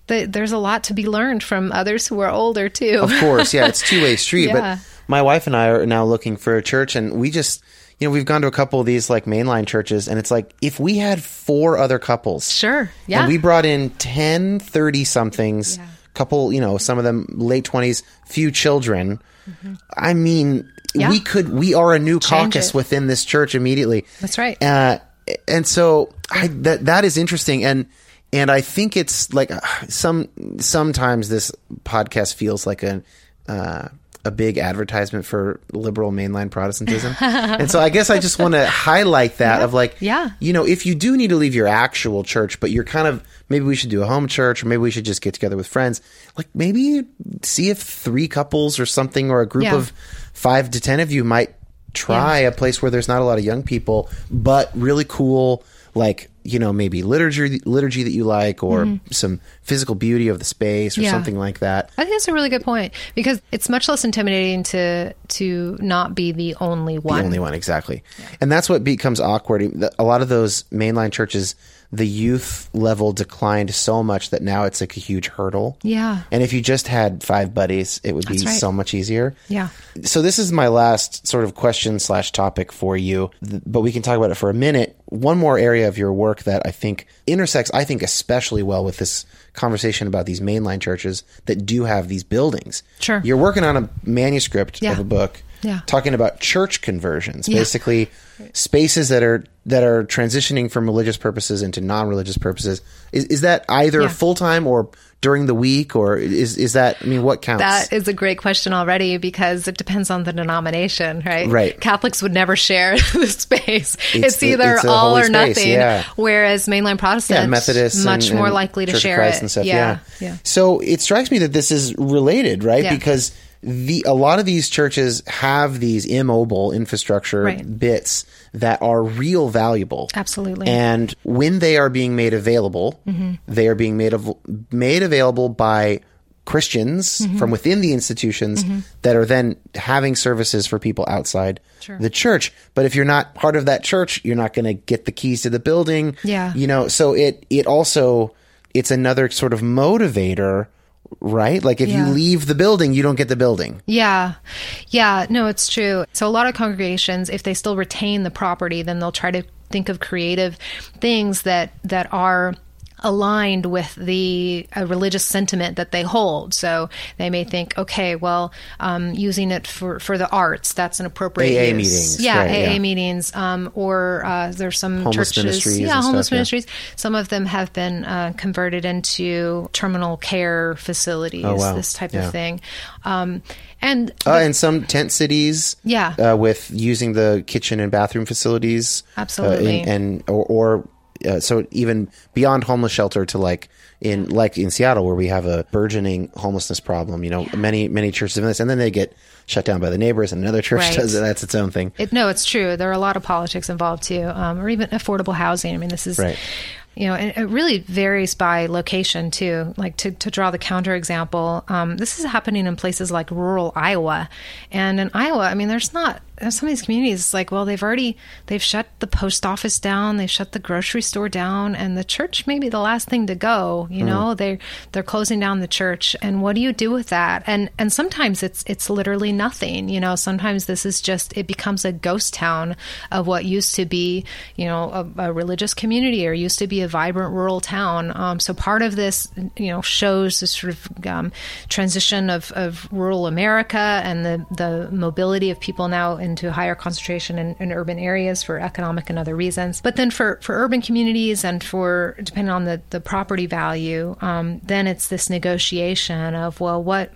the there's a lot to be learned from others who are older too. Of course, yeah, it's two way street. Yeah. But my wife and I are now looking for a church, and we just, you know, we've gone to a couple of these like mainline churches, and it's like if we had four other couples, Sure. Yeah. and we brought in 10, 30 somethings, couple, you know, some of them late twenties, few children. I mean, Mm-hmm. Yeah. we could, we are a new Change caucus it. within this church immediately. That's right. Uh, and so I, that that is interesting, and and I think it's like uh, some sometimes this podcast feels like a. Uh, a big advertisement for liberal mainline Protestantism. and so I guess I just want to highlight that of like, Yeah. you know, if you do need to leave your actual church, but you're kind of maybe we should do a home church, or maybe we should just get together with friends. Like maybe see if three couples or something, or a group Yeah. of five to ten of you might try a place where there's not a lot of young people, but really cool, like you know maybe liturgy liturgy that you like, or some physical beauty of the space, or Mm-hmm. Yeah. something like that. I think that's a really good point because it's much less intimidating to to not be the only one. The only one, exactly. And that's what becomes awkward. A lot of those mainline churches, the youth level declined so much that now it's like a huge hurdle. Yeah. And if you just had five buddies, it would be right. so much easier. Yeah. So this is my last sort of question slash topic for you, but we can talk about it for a minute. One more area of your work that I think intersects, I think, especially well with this conversation about these mainline churches that do have these buildings. Sure. You're working on a manuscript Yeah. of a book Yeah. talking about church conversions, Yeah. basically spaces that are that are transitioning from religious purposes into non-religious purposes. Is, is that either Yeah. full time or during the week, or is is that? I mean, what counts? That is a great question already because it depends on the denomination, right? Right. Catholics would never share the space. It's, the- either it's all or space, nothing. yeah. Whereas mainline Protestants, yeah, Methodists, much and- more and likely to Church share it. and stuff. Yeah, Yeah. So it strikes me that this is related, right? Because the a lot of these churches have these immobile infrastructure Right. bits that are real valuable. Absolutely. And when they are being made available, Mm-hmm. they are being made av- made available by Christians Mm-hmm. from within the institutions that are then having services for people outside the church. But if you're not part of that church, you're not going to get the keys to the building. Yeah. You know, so it it also it's another sort of motivator, right? Like if Yeah. you leave the building, you don't get the building. Yeah. Yeah. No, it's true. So a lot of congregations, if they still retain the property, then they'll try to think of creative things that, that are aligned with the uh, religious sentiment that they hold. So they may think, okay, well, um, using it for, for the arts, that's an appropriate AA use. meetings, Yeah, right, AA yeah. meetings. Um, or uh, there's some Homeless churches. ministries Yeah, homeless stuff, yeah. ministries. Some of them have been uh, converted into terminal care facilities, Oh, wow. this type Yeah. of thing. Um, and Uh, in some tent cities, Yeah. uh, with using the kitchen and bathroom facilities, uh, Absolutely. in- and or, or uh, so even beyond homeless shelter to like in like in Seattle where we have a burgeoning homelessness problem. You know, many many churches do this, and then they get shut down by the neighbors, and another church Right. does it. That's its own thing. It, no, it's true. There are a lot of politics involved too, um, or even affordable housing. I mean, this is, Right. you know, and it really varies by location too. Like to, to draw the counterexample, um, this is happening in places like rural Iowa, and in Iowa, I mean, there's not some of these communities. It's like, well, they've already they've shut the post office down, they've shut the grocery store down, and the church may be the last thing to go. You know, they they're closing down the church, and what do you do with that? And and sometimes it's it's literally nothing. You know, sometimes this is just it becomes a ghost town of what used to be, you know, a, a religious community or used to be a vibrant rural town. Um, so part of this, you know, shows this sort of um, transition of, of rural America and the the mobility of people now into higher concentration in, in urban areas for economic and other reasons. But then for for urban communities and for depending on the the property value, um, then it's this negotiation of well, what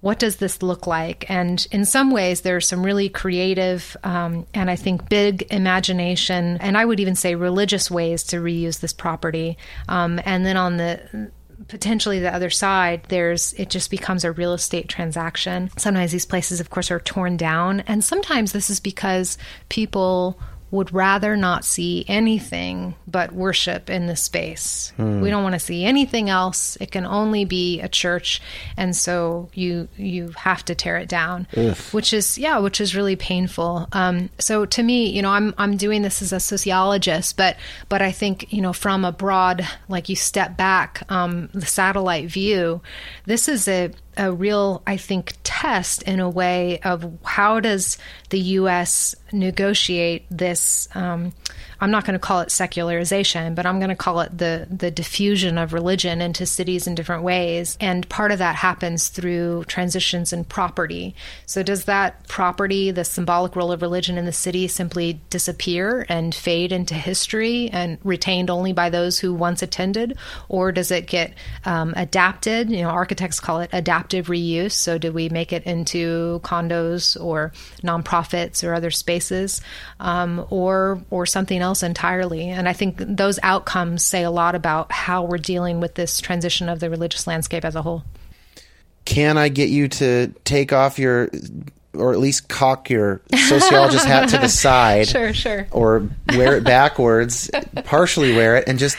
what does this look like? And in some ways, there's some really creative um, and I think big imagination, and I would even say religious ways to reuse this property. Um, and then on the potentially the other side there's it just becomes a real estate transaction. Sometimes these places of course are torn down. And sometimes this is because people would rather not see anything but worship in the space. We don't want to see anything else. It can only be a church, and so you you have to tear it down, which is yeah, which is really painful. Um, so to me, you know, I'm I'm doing this as a sociologist, but but I think you know from a broad like you step back, um, the satellite view, this is a a real, I think, test in a way of how does the U.S. negotiate this. Um, I'm not going to call it secularization, but I'm going to call it the the diffusion of religion into cities in different ways. And part of that happens through transitions in property. So does that property, the symbolic role of religion in the city, simply disappear and fade into history and retained only by those who once attended, or does it get um, adapted? You know, architects call it adaptive reuse. So do we make it into condos or nonprofits or other spaces, um, or or something else entirely? And I think those outcomes say a lot about how we're dealing with this transition of the religious landscape as a whole. Can I get you to take off your, or at least cock your sociologist hat to the side? Sure, sure. Or wear it backwards, partially wear it, and just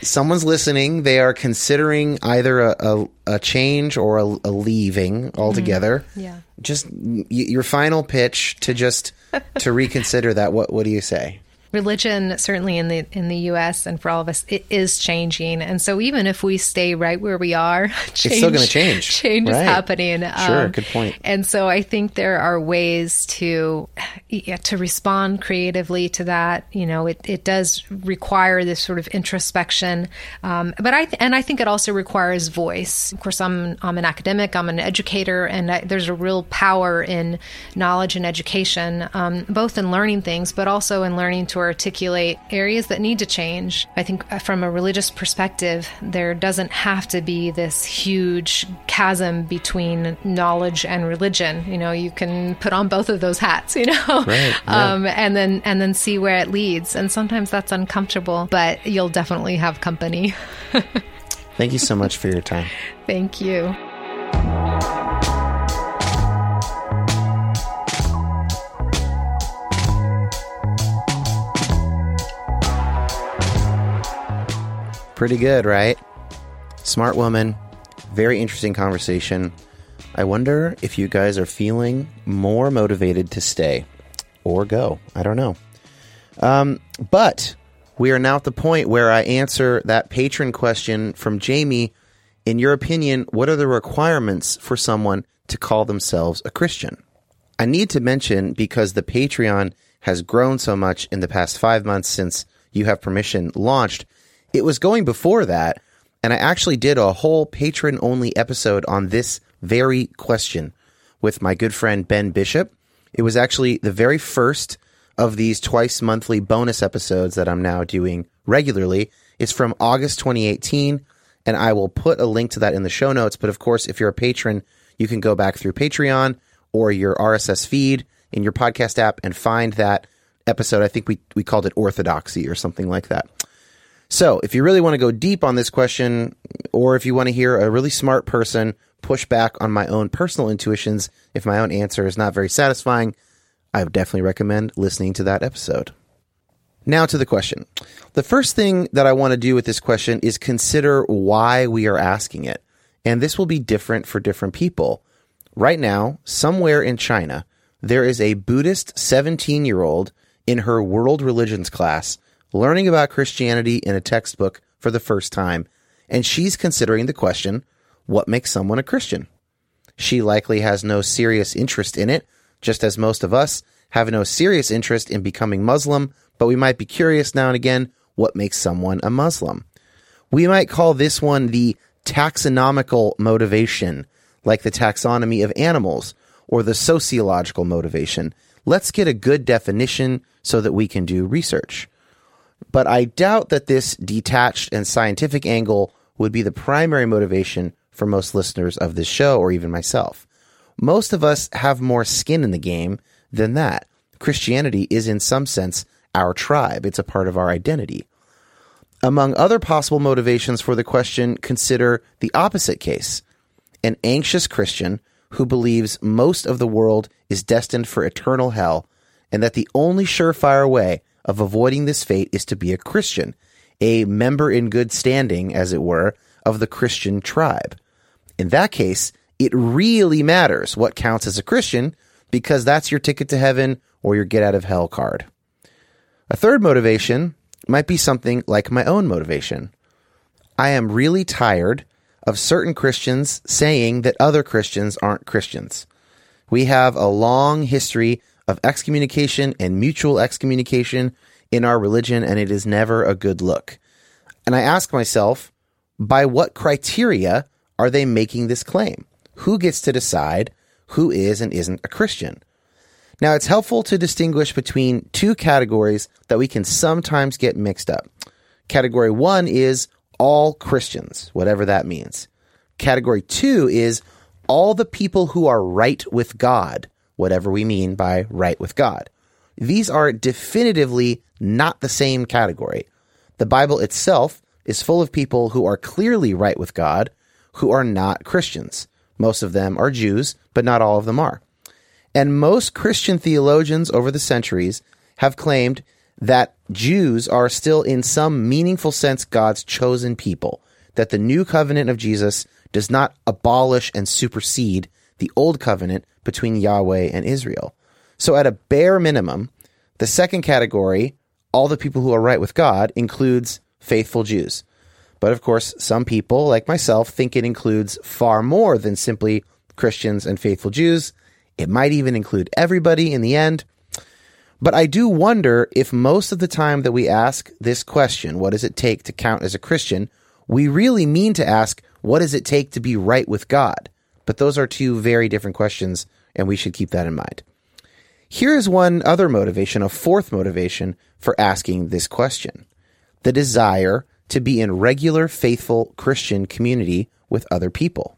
someone's listening. They are considering either a, a, a change or a, a leaving altogether. Mm-hmm. Yeah. Just y- your final pitch to just to reconsider that. What What do you say? Religion certainly in the in the US and for all of us it is changing and so even if we stay right where we are change, still gonna change. change is Right. happening Um, Sure, good point. and so I think there are ways to yeah, to respond creatively to that you know it, it does require this sort of introspection um, but I and I think it also requires voice of course I'm I'm an academic I'm an educator and I, there's a real power in knowledge and education um, both in learning things but also in learning to articulate areas that need to change. I think uh, from a religious perspective there doesn't have to be this huge chasm between knowledge and religion. You know you can put on both of those hats you know? Right, yeah. um, and then and then see where it leads. And sometimes that's uncomfortable but you'll definitely have company. Thank you so much for your time. thank you Pretty good, right? Smart woman. Very interesting conversation. I wonder if you guys are feeling more motivated to stay or go. I don't know. Um, but we are now at the point where I answer that patron question from Jamie. In your opinion, what are the requirements for someone to call themselves a Christian? I need to mention because the Patreon has grown so much in the past five months since You Have Permission launched. It was going before that, and I actually did a whole patron only episode on this very question with my good friend Ben Bishop. It was actually the very first of these twice monthly bonus episodes that I'm now doing regularly. It's from August 2018, and I will put a link to that in the show notes. But of course, if you're a patron, you can go back through Patreon or your RSS feed in your podcast app and find that episode. I think we, we called it Orthodoxy or something like that. So, if you really want to go deep on this question, or if you want to hear a really smart person push back on my own personal intuitions if my own answer is not very satisfying, I would definitely recommend listening to that episode. Now to the question. The first thing that I want to do with this question is consider why we are asking it. And this will be different for different people. Right now, somewhere in China, there is a Buddhist 17 year old in her world religions class learning about Christianity in a textbook for the first time. And she's considering the question what makes someone a Christian? She likely has no serious interest in it, just as most of us have no serious interest in becoming Muslim, but we might be curious now and again what makes someone a Muslim. We might call this one the taxonomical motivation, like the taxonomy of animals, or the sociological motivation. Let's get a good definition so that we can do research. But I doubt that this detached and scientific angle would be the primary motivation for most listeners of this show or even myself. Most of us have more skin in the game than that. Christianity is, in some sense, our tribe, it's a part of our identity. Among other possible motivations for the question, consider the opposite case an anxious Christian who believes most of the world is destined for eternal hell and that the only surefire way of avoiding this fate is to be a Christian, a member in good standing, as it were, of the Christian tribe. In that case, it really matters what counts as a Christian because that's your ticket to heaven or your get out of hell card. A third motivation might be something like my own motivation. I am really tired of certain Christians saying that other Christians aren't Christians. We have a long history of excommunication and mutual excommunication in our religion, and it is never a good look. And I ask myself, by what criteria are they making this claim? Who gets to decide who is and isn't a Christian? Now, it's helpful to distinguish between two categories that we can sometimes get mixed up. Category one is all Christians, whatever that means. Category two is all the people who are right with God, whatever we mean by right with God. These are definitively not the same category. The Bible itself is full of people who are clearly right with God, who are not Christians. Most of them are Jews, but not all of them are. And most Christian theologians over the centuries have claimed that Jews are still, in some meaningful sense, God's chosen people, that the new covenant of Jesus does not abolish and supersede the old covenant between Yahweh and Israel. So, at a bare minimum, the second category, all the people who are right with God, includes faithful Jews. But of course, some people, like myself, think it includes far more than simply Christians and faithful Jews. It might even include everybody in the end. But I do wonder if most of the time that we ask this question, what does it take to count as a Christian, we really mean to ask, what does it take to be right with God? But those are two very different questions, and we should keep that in mind. Here is one other motivation, a fourth motivation for asking this question the desire to be in regular, faithful Christian community with other people.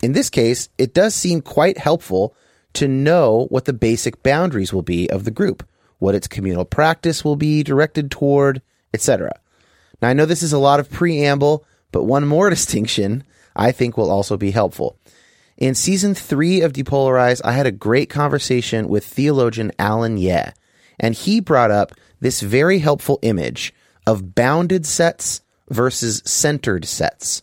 In this case, it does seem quite helpful to know what the basic boundaries will be of the group, what its communal practice will be directed toward, etc. Now, I know this is a lot of preamble, but one more distinction I think will also be helpful. In season three of Depolarize, I had a great conversation with theologian Alan Yeh, and he brought up this very helpful image of bounded sets versus centered sets.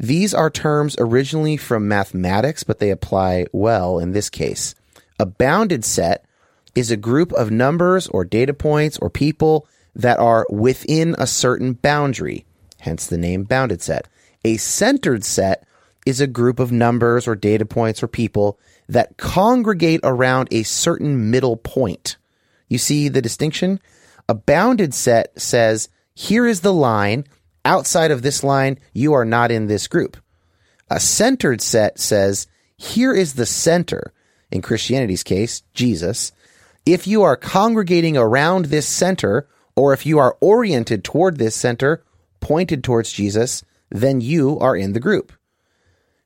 These are terms originally from mathematics, but they apply well in this case. A bounded set is a group of numbers or data points or people that are within a certain boundary, hence the name bounded set. A centered set is a group of numbers or data points or people that congregate around a certain middle point. You see the distinction? A bounded set says, here is the line outside of this line, you are not in this group. A centered set says, here is the center. In Christianity's case, Jesus. If you are congregating around this center, or if you are oriented toward this center, pointed towards Jesus, then you are in the group.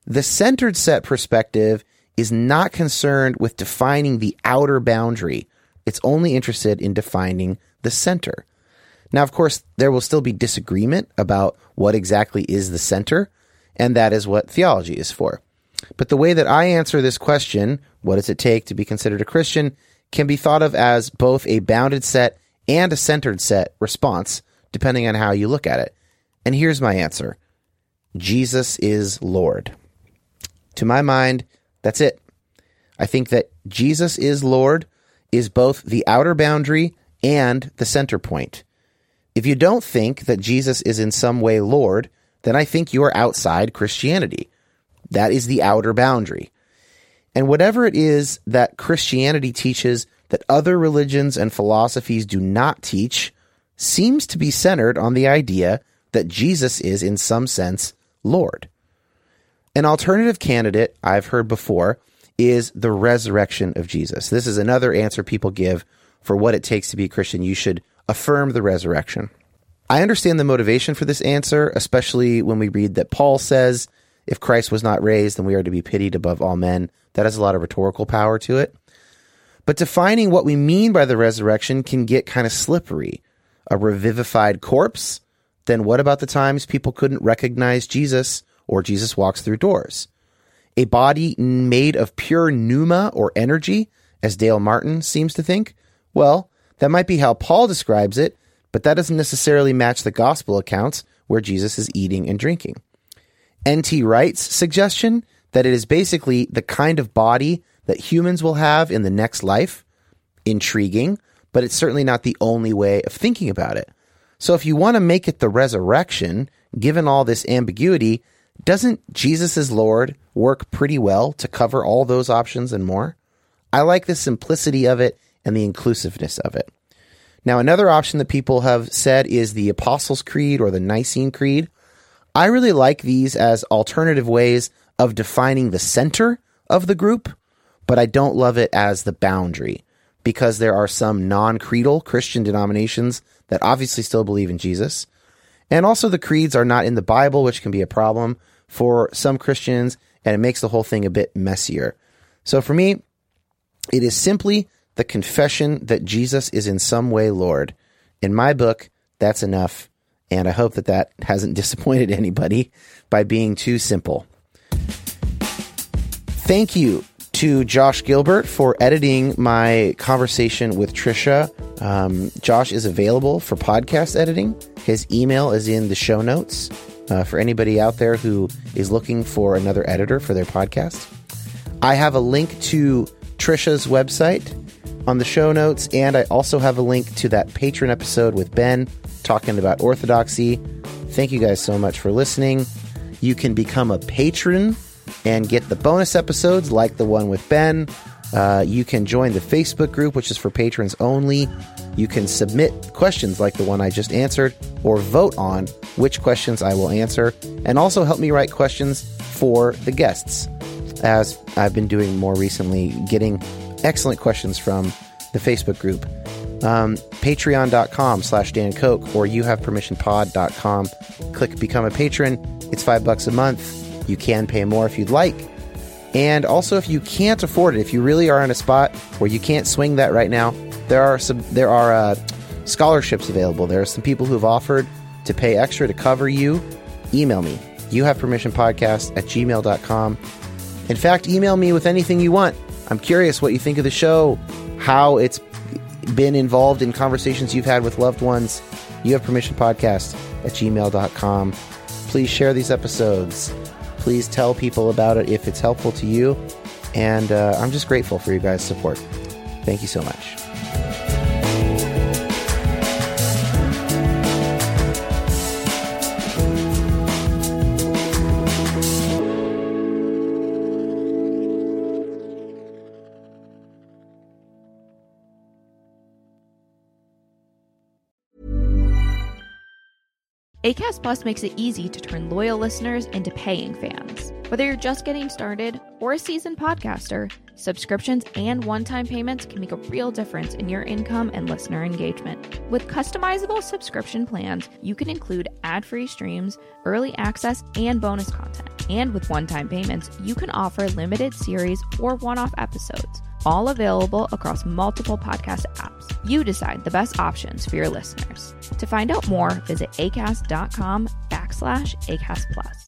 The centered set perspective is not concerned with defining the outer boundary. It's only interested in defining the center. Now, of course, there will still be disagreement about what exactly is the center, and that is what theology is for. But the way that I answer this question, what does it take to be considered a Christian, can be thought of as both a bounded set and a centered set response, depending on how you look at it. And here's my answer Jesus is Lord. To my mind, that's it. I think that Jesus is Lord is both the outer boundary and the center point. If you don't think that Jesus is in some way Lord, then I think you are outside Christianity. That is the outer boundary. And whatever it is that Christianity teaches that other religions and philosophies do not teach seems to be centered on the idea that Jesus is, in some sense, Lord. An alternative candidate I've heard before is the resurrection of Jesus. This is another answer people give for what it takes to be a Christian. You should affirm the resurrection. I understand the motivation for this answer, especially when we read that Paul says, if Christ was not raised, then we are to be pitied above all men. That has a lot of rhetorical power to it. But defining what we mean by the resurrection can get kind of slippery. A revivified corpse? Then what about the times people couldn't recognize Jesus or Jesus walks through doors? A body made of pure pneuma or energy, as Dale Martin seems to think? Well, that might be how Paul describes it, but that doesn't necessarily match the gospel accounts where Jesus is eating and drinking. N.T. Wright's suggestion that it is basically the kind of body that humans will have in the next life, intriguing, but it's certainly not the only way of thinking about it. So if you want to make it the resurrection, given all this ambiguity, doesn't Jesus as Lord work pretty well to cover all those options and more? I like the simplicity of it and the inclusiveness of it. Now, another option that people have said is the Apostles' Creed or the Nicene Creed. I really like these as alternative ways of defining the center of the group, but I don't love it as the boundary because there are some non creedal Christian denominations that obviously still believe in Jesus. And also, the creeds are not in the Bible, which can be a problem for some Christians, and it makes the whole thing a bit messier. So, for me, it is simply the confession that Jesus is in some way Lord. In my book, that's enough. And I hope that that hasn't disappointed anybody by being too simple. Thank you to Josh Gilbert for editing my conversation with Tricia. Um, Josh is available for podcast editing. His email is in the show notes uh, for anybody out there who is looking for another editor for their podcast. I have a link to Tricia's website on the show notes, and I also have a link to that patron episode with Ben talking about orthodoxy. Thank you guys so much for listening. You can become a patron and get the bonus episodes like the one with Ben. Uh, you can join the Facebook group, which is for patrons only. You can submit questions like the one I just answered, or vote on which questions I will answer, and also help me write questions for the guests, as I've been doing more recently, getting excellent questions from the Facebook group. Um, Patreon.com slash Dan Koch or youhavepermissionpod.com. Click Become a Patron. It's five bucks a month. You can pay more if you'd like. And also, if you can't afford it, if you really are in a spot where you can't swing that right now, there are some there are uh, scholarships available. There are some people who've offered to pay extra to cover you. Email me. You have permission podcast at gmail.com. In fact, email me with anything you want. I'm curious what you think of the show, how it's been involved in conversations you've had with loved ones. You have permission podcast at gmail.com. Please share these episodes. Please tell people about it if it's helpful to you. And uh, I'm just grateful for you guys' support. Thank you so much. ACAST Plus makes it easy to turn loyal listeners into paying fans. Whether you're just getting started or a seasoned podcaster, subscriptions and one time payments can make a real difference in your income and listener engagement. With customizable subscription plans, you can include ad free streams, early access, and bonus content. And with one time payments, you can offer limited series or one off episodes, all available across multiple podcast apps. You decide the best options for your listeners. To find out more, visit acast.com backslash acast plus.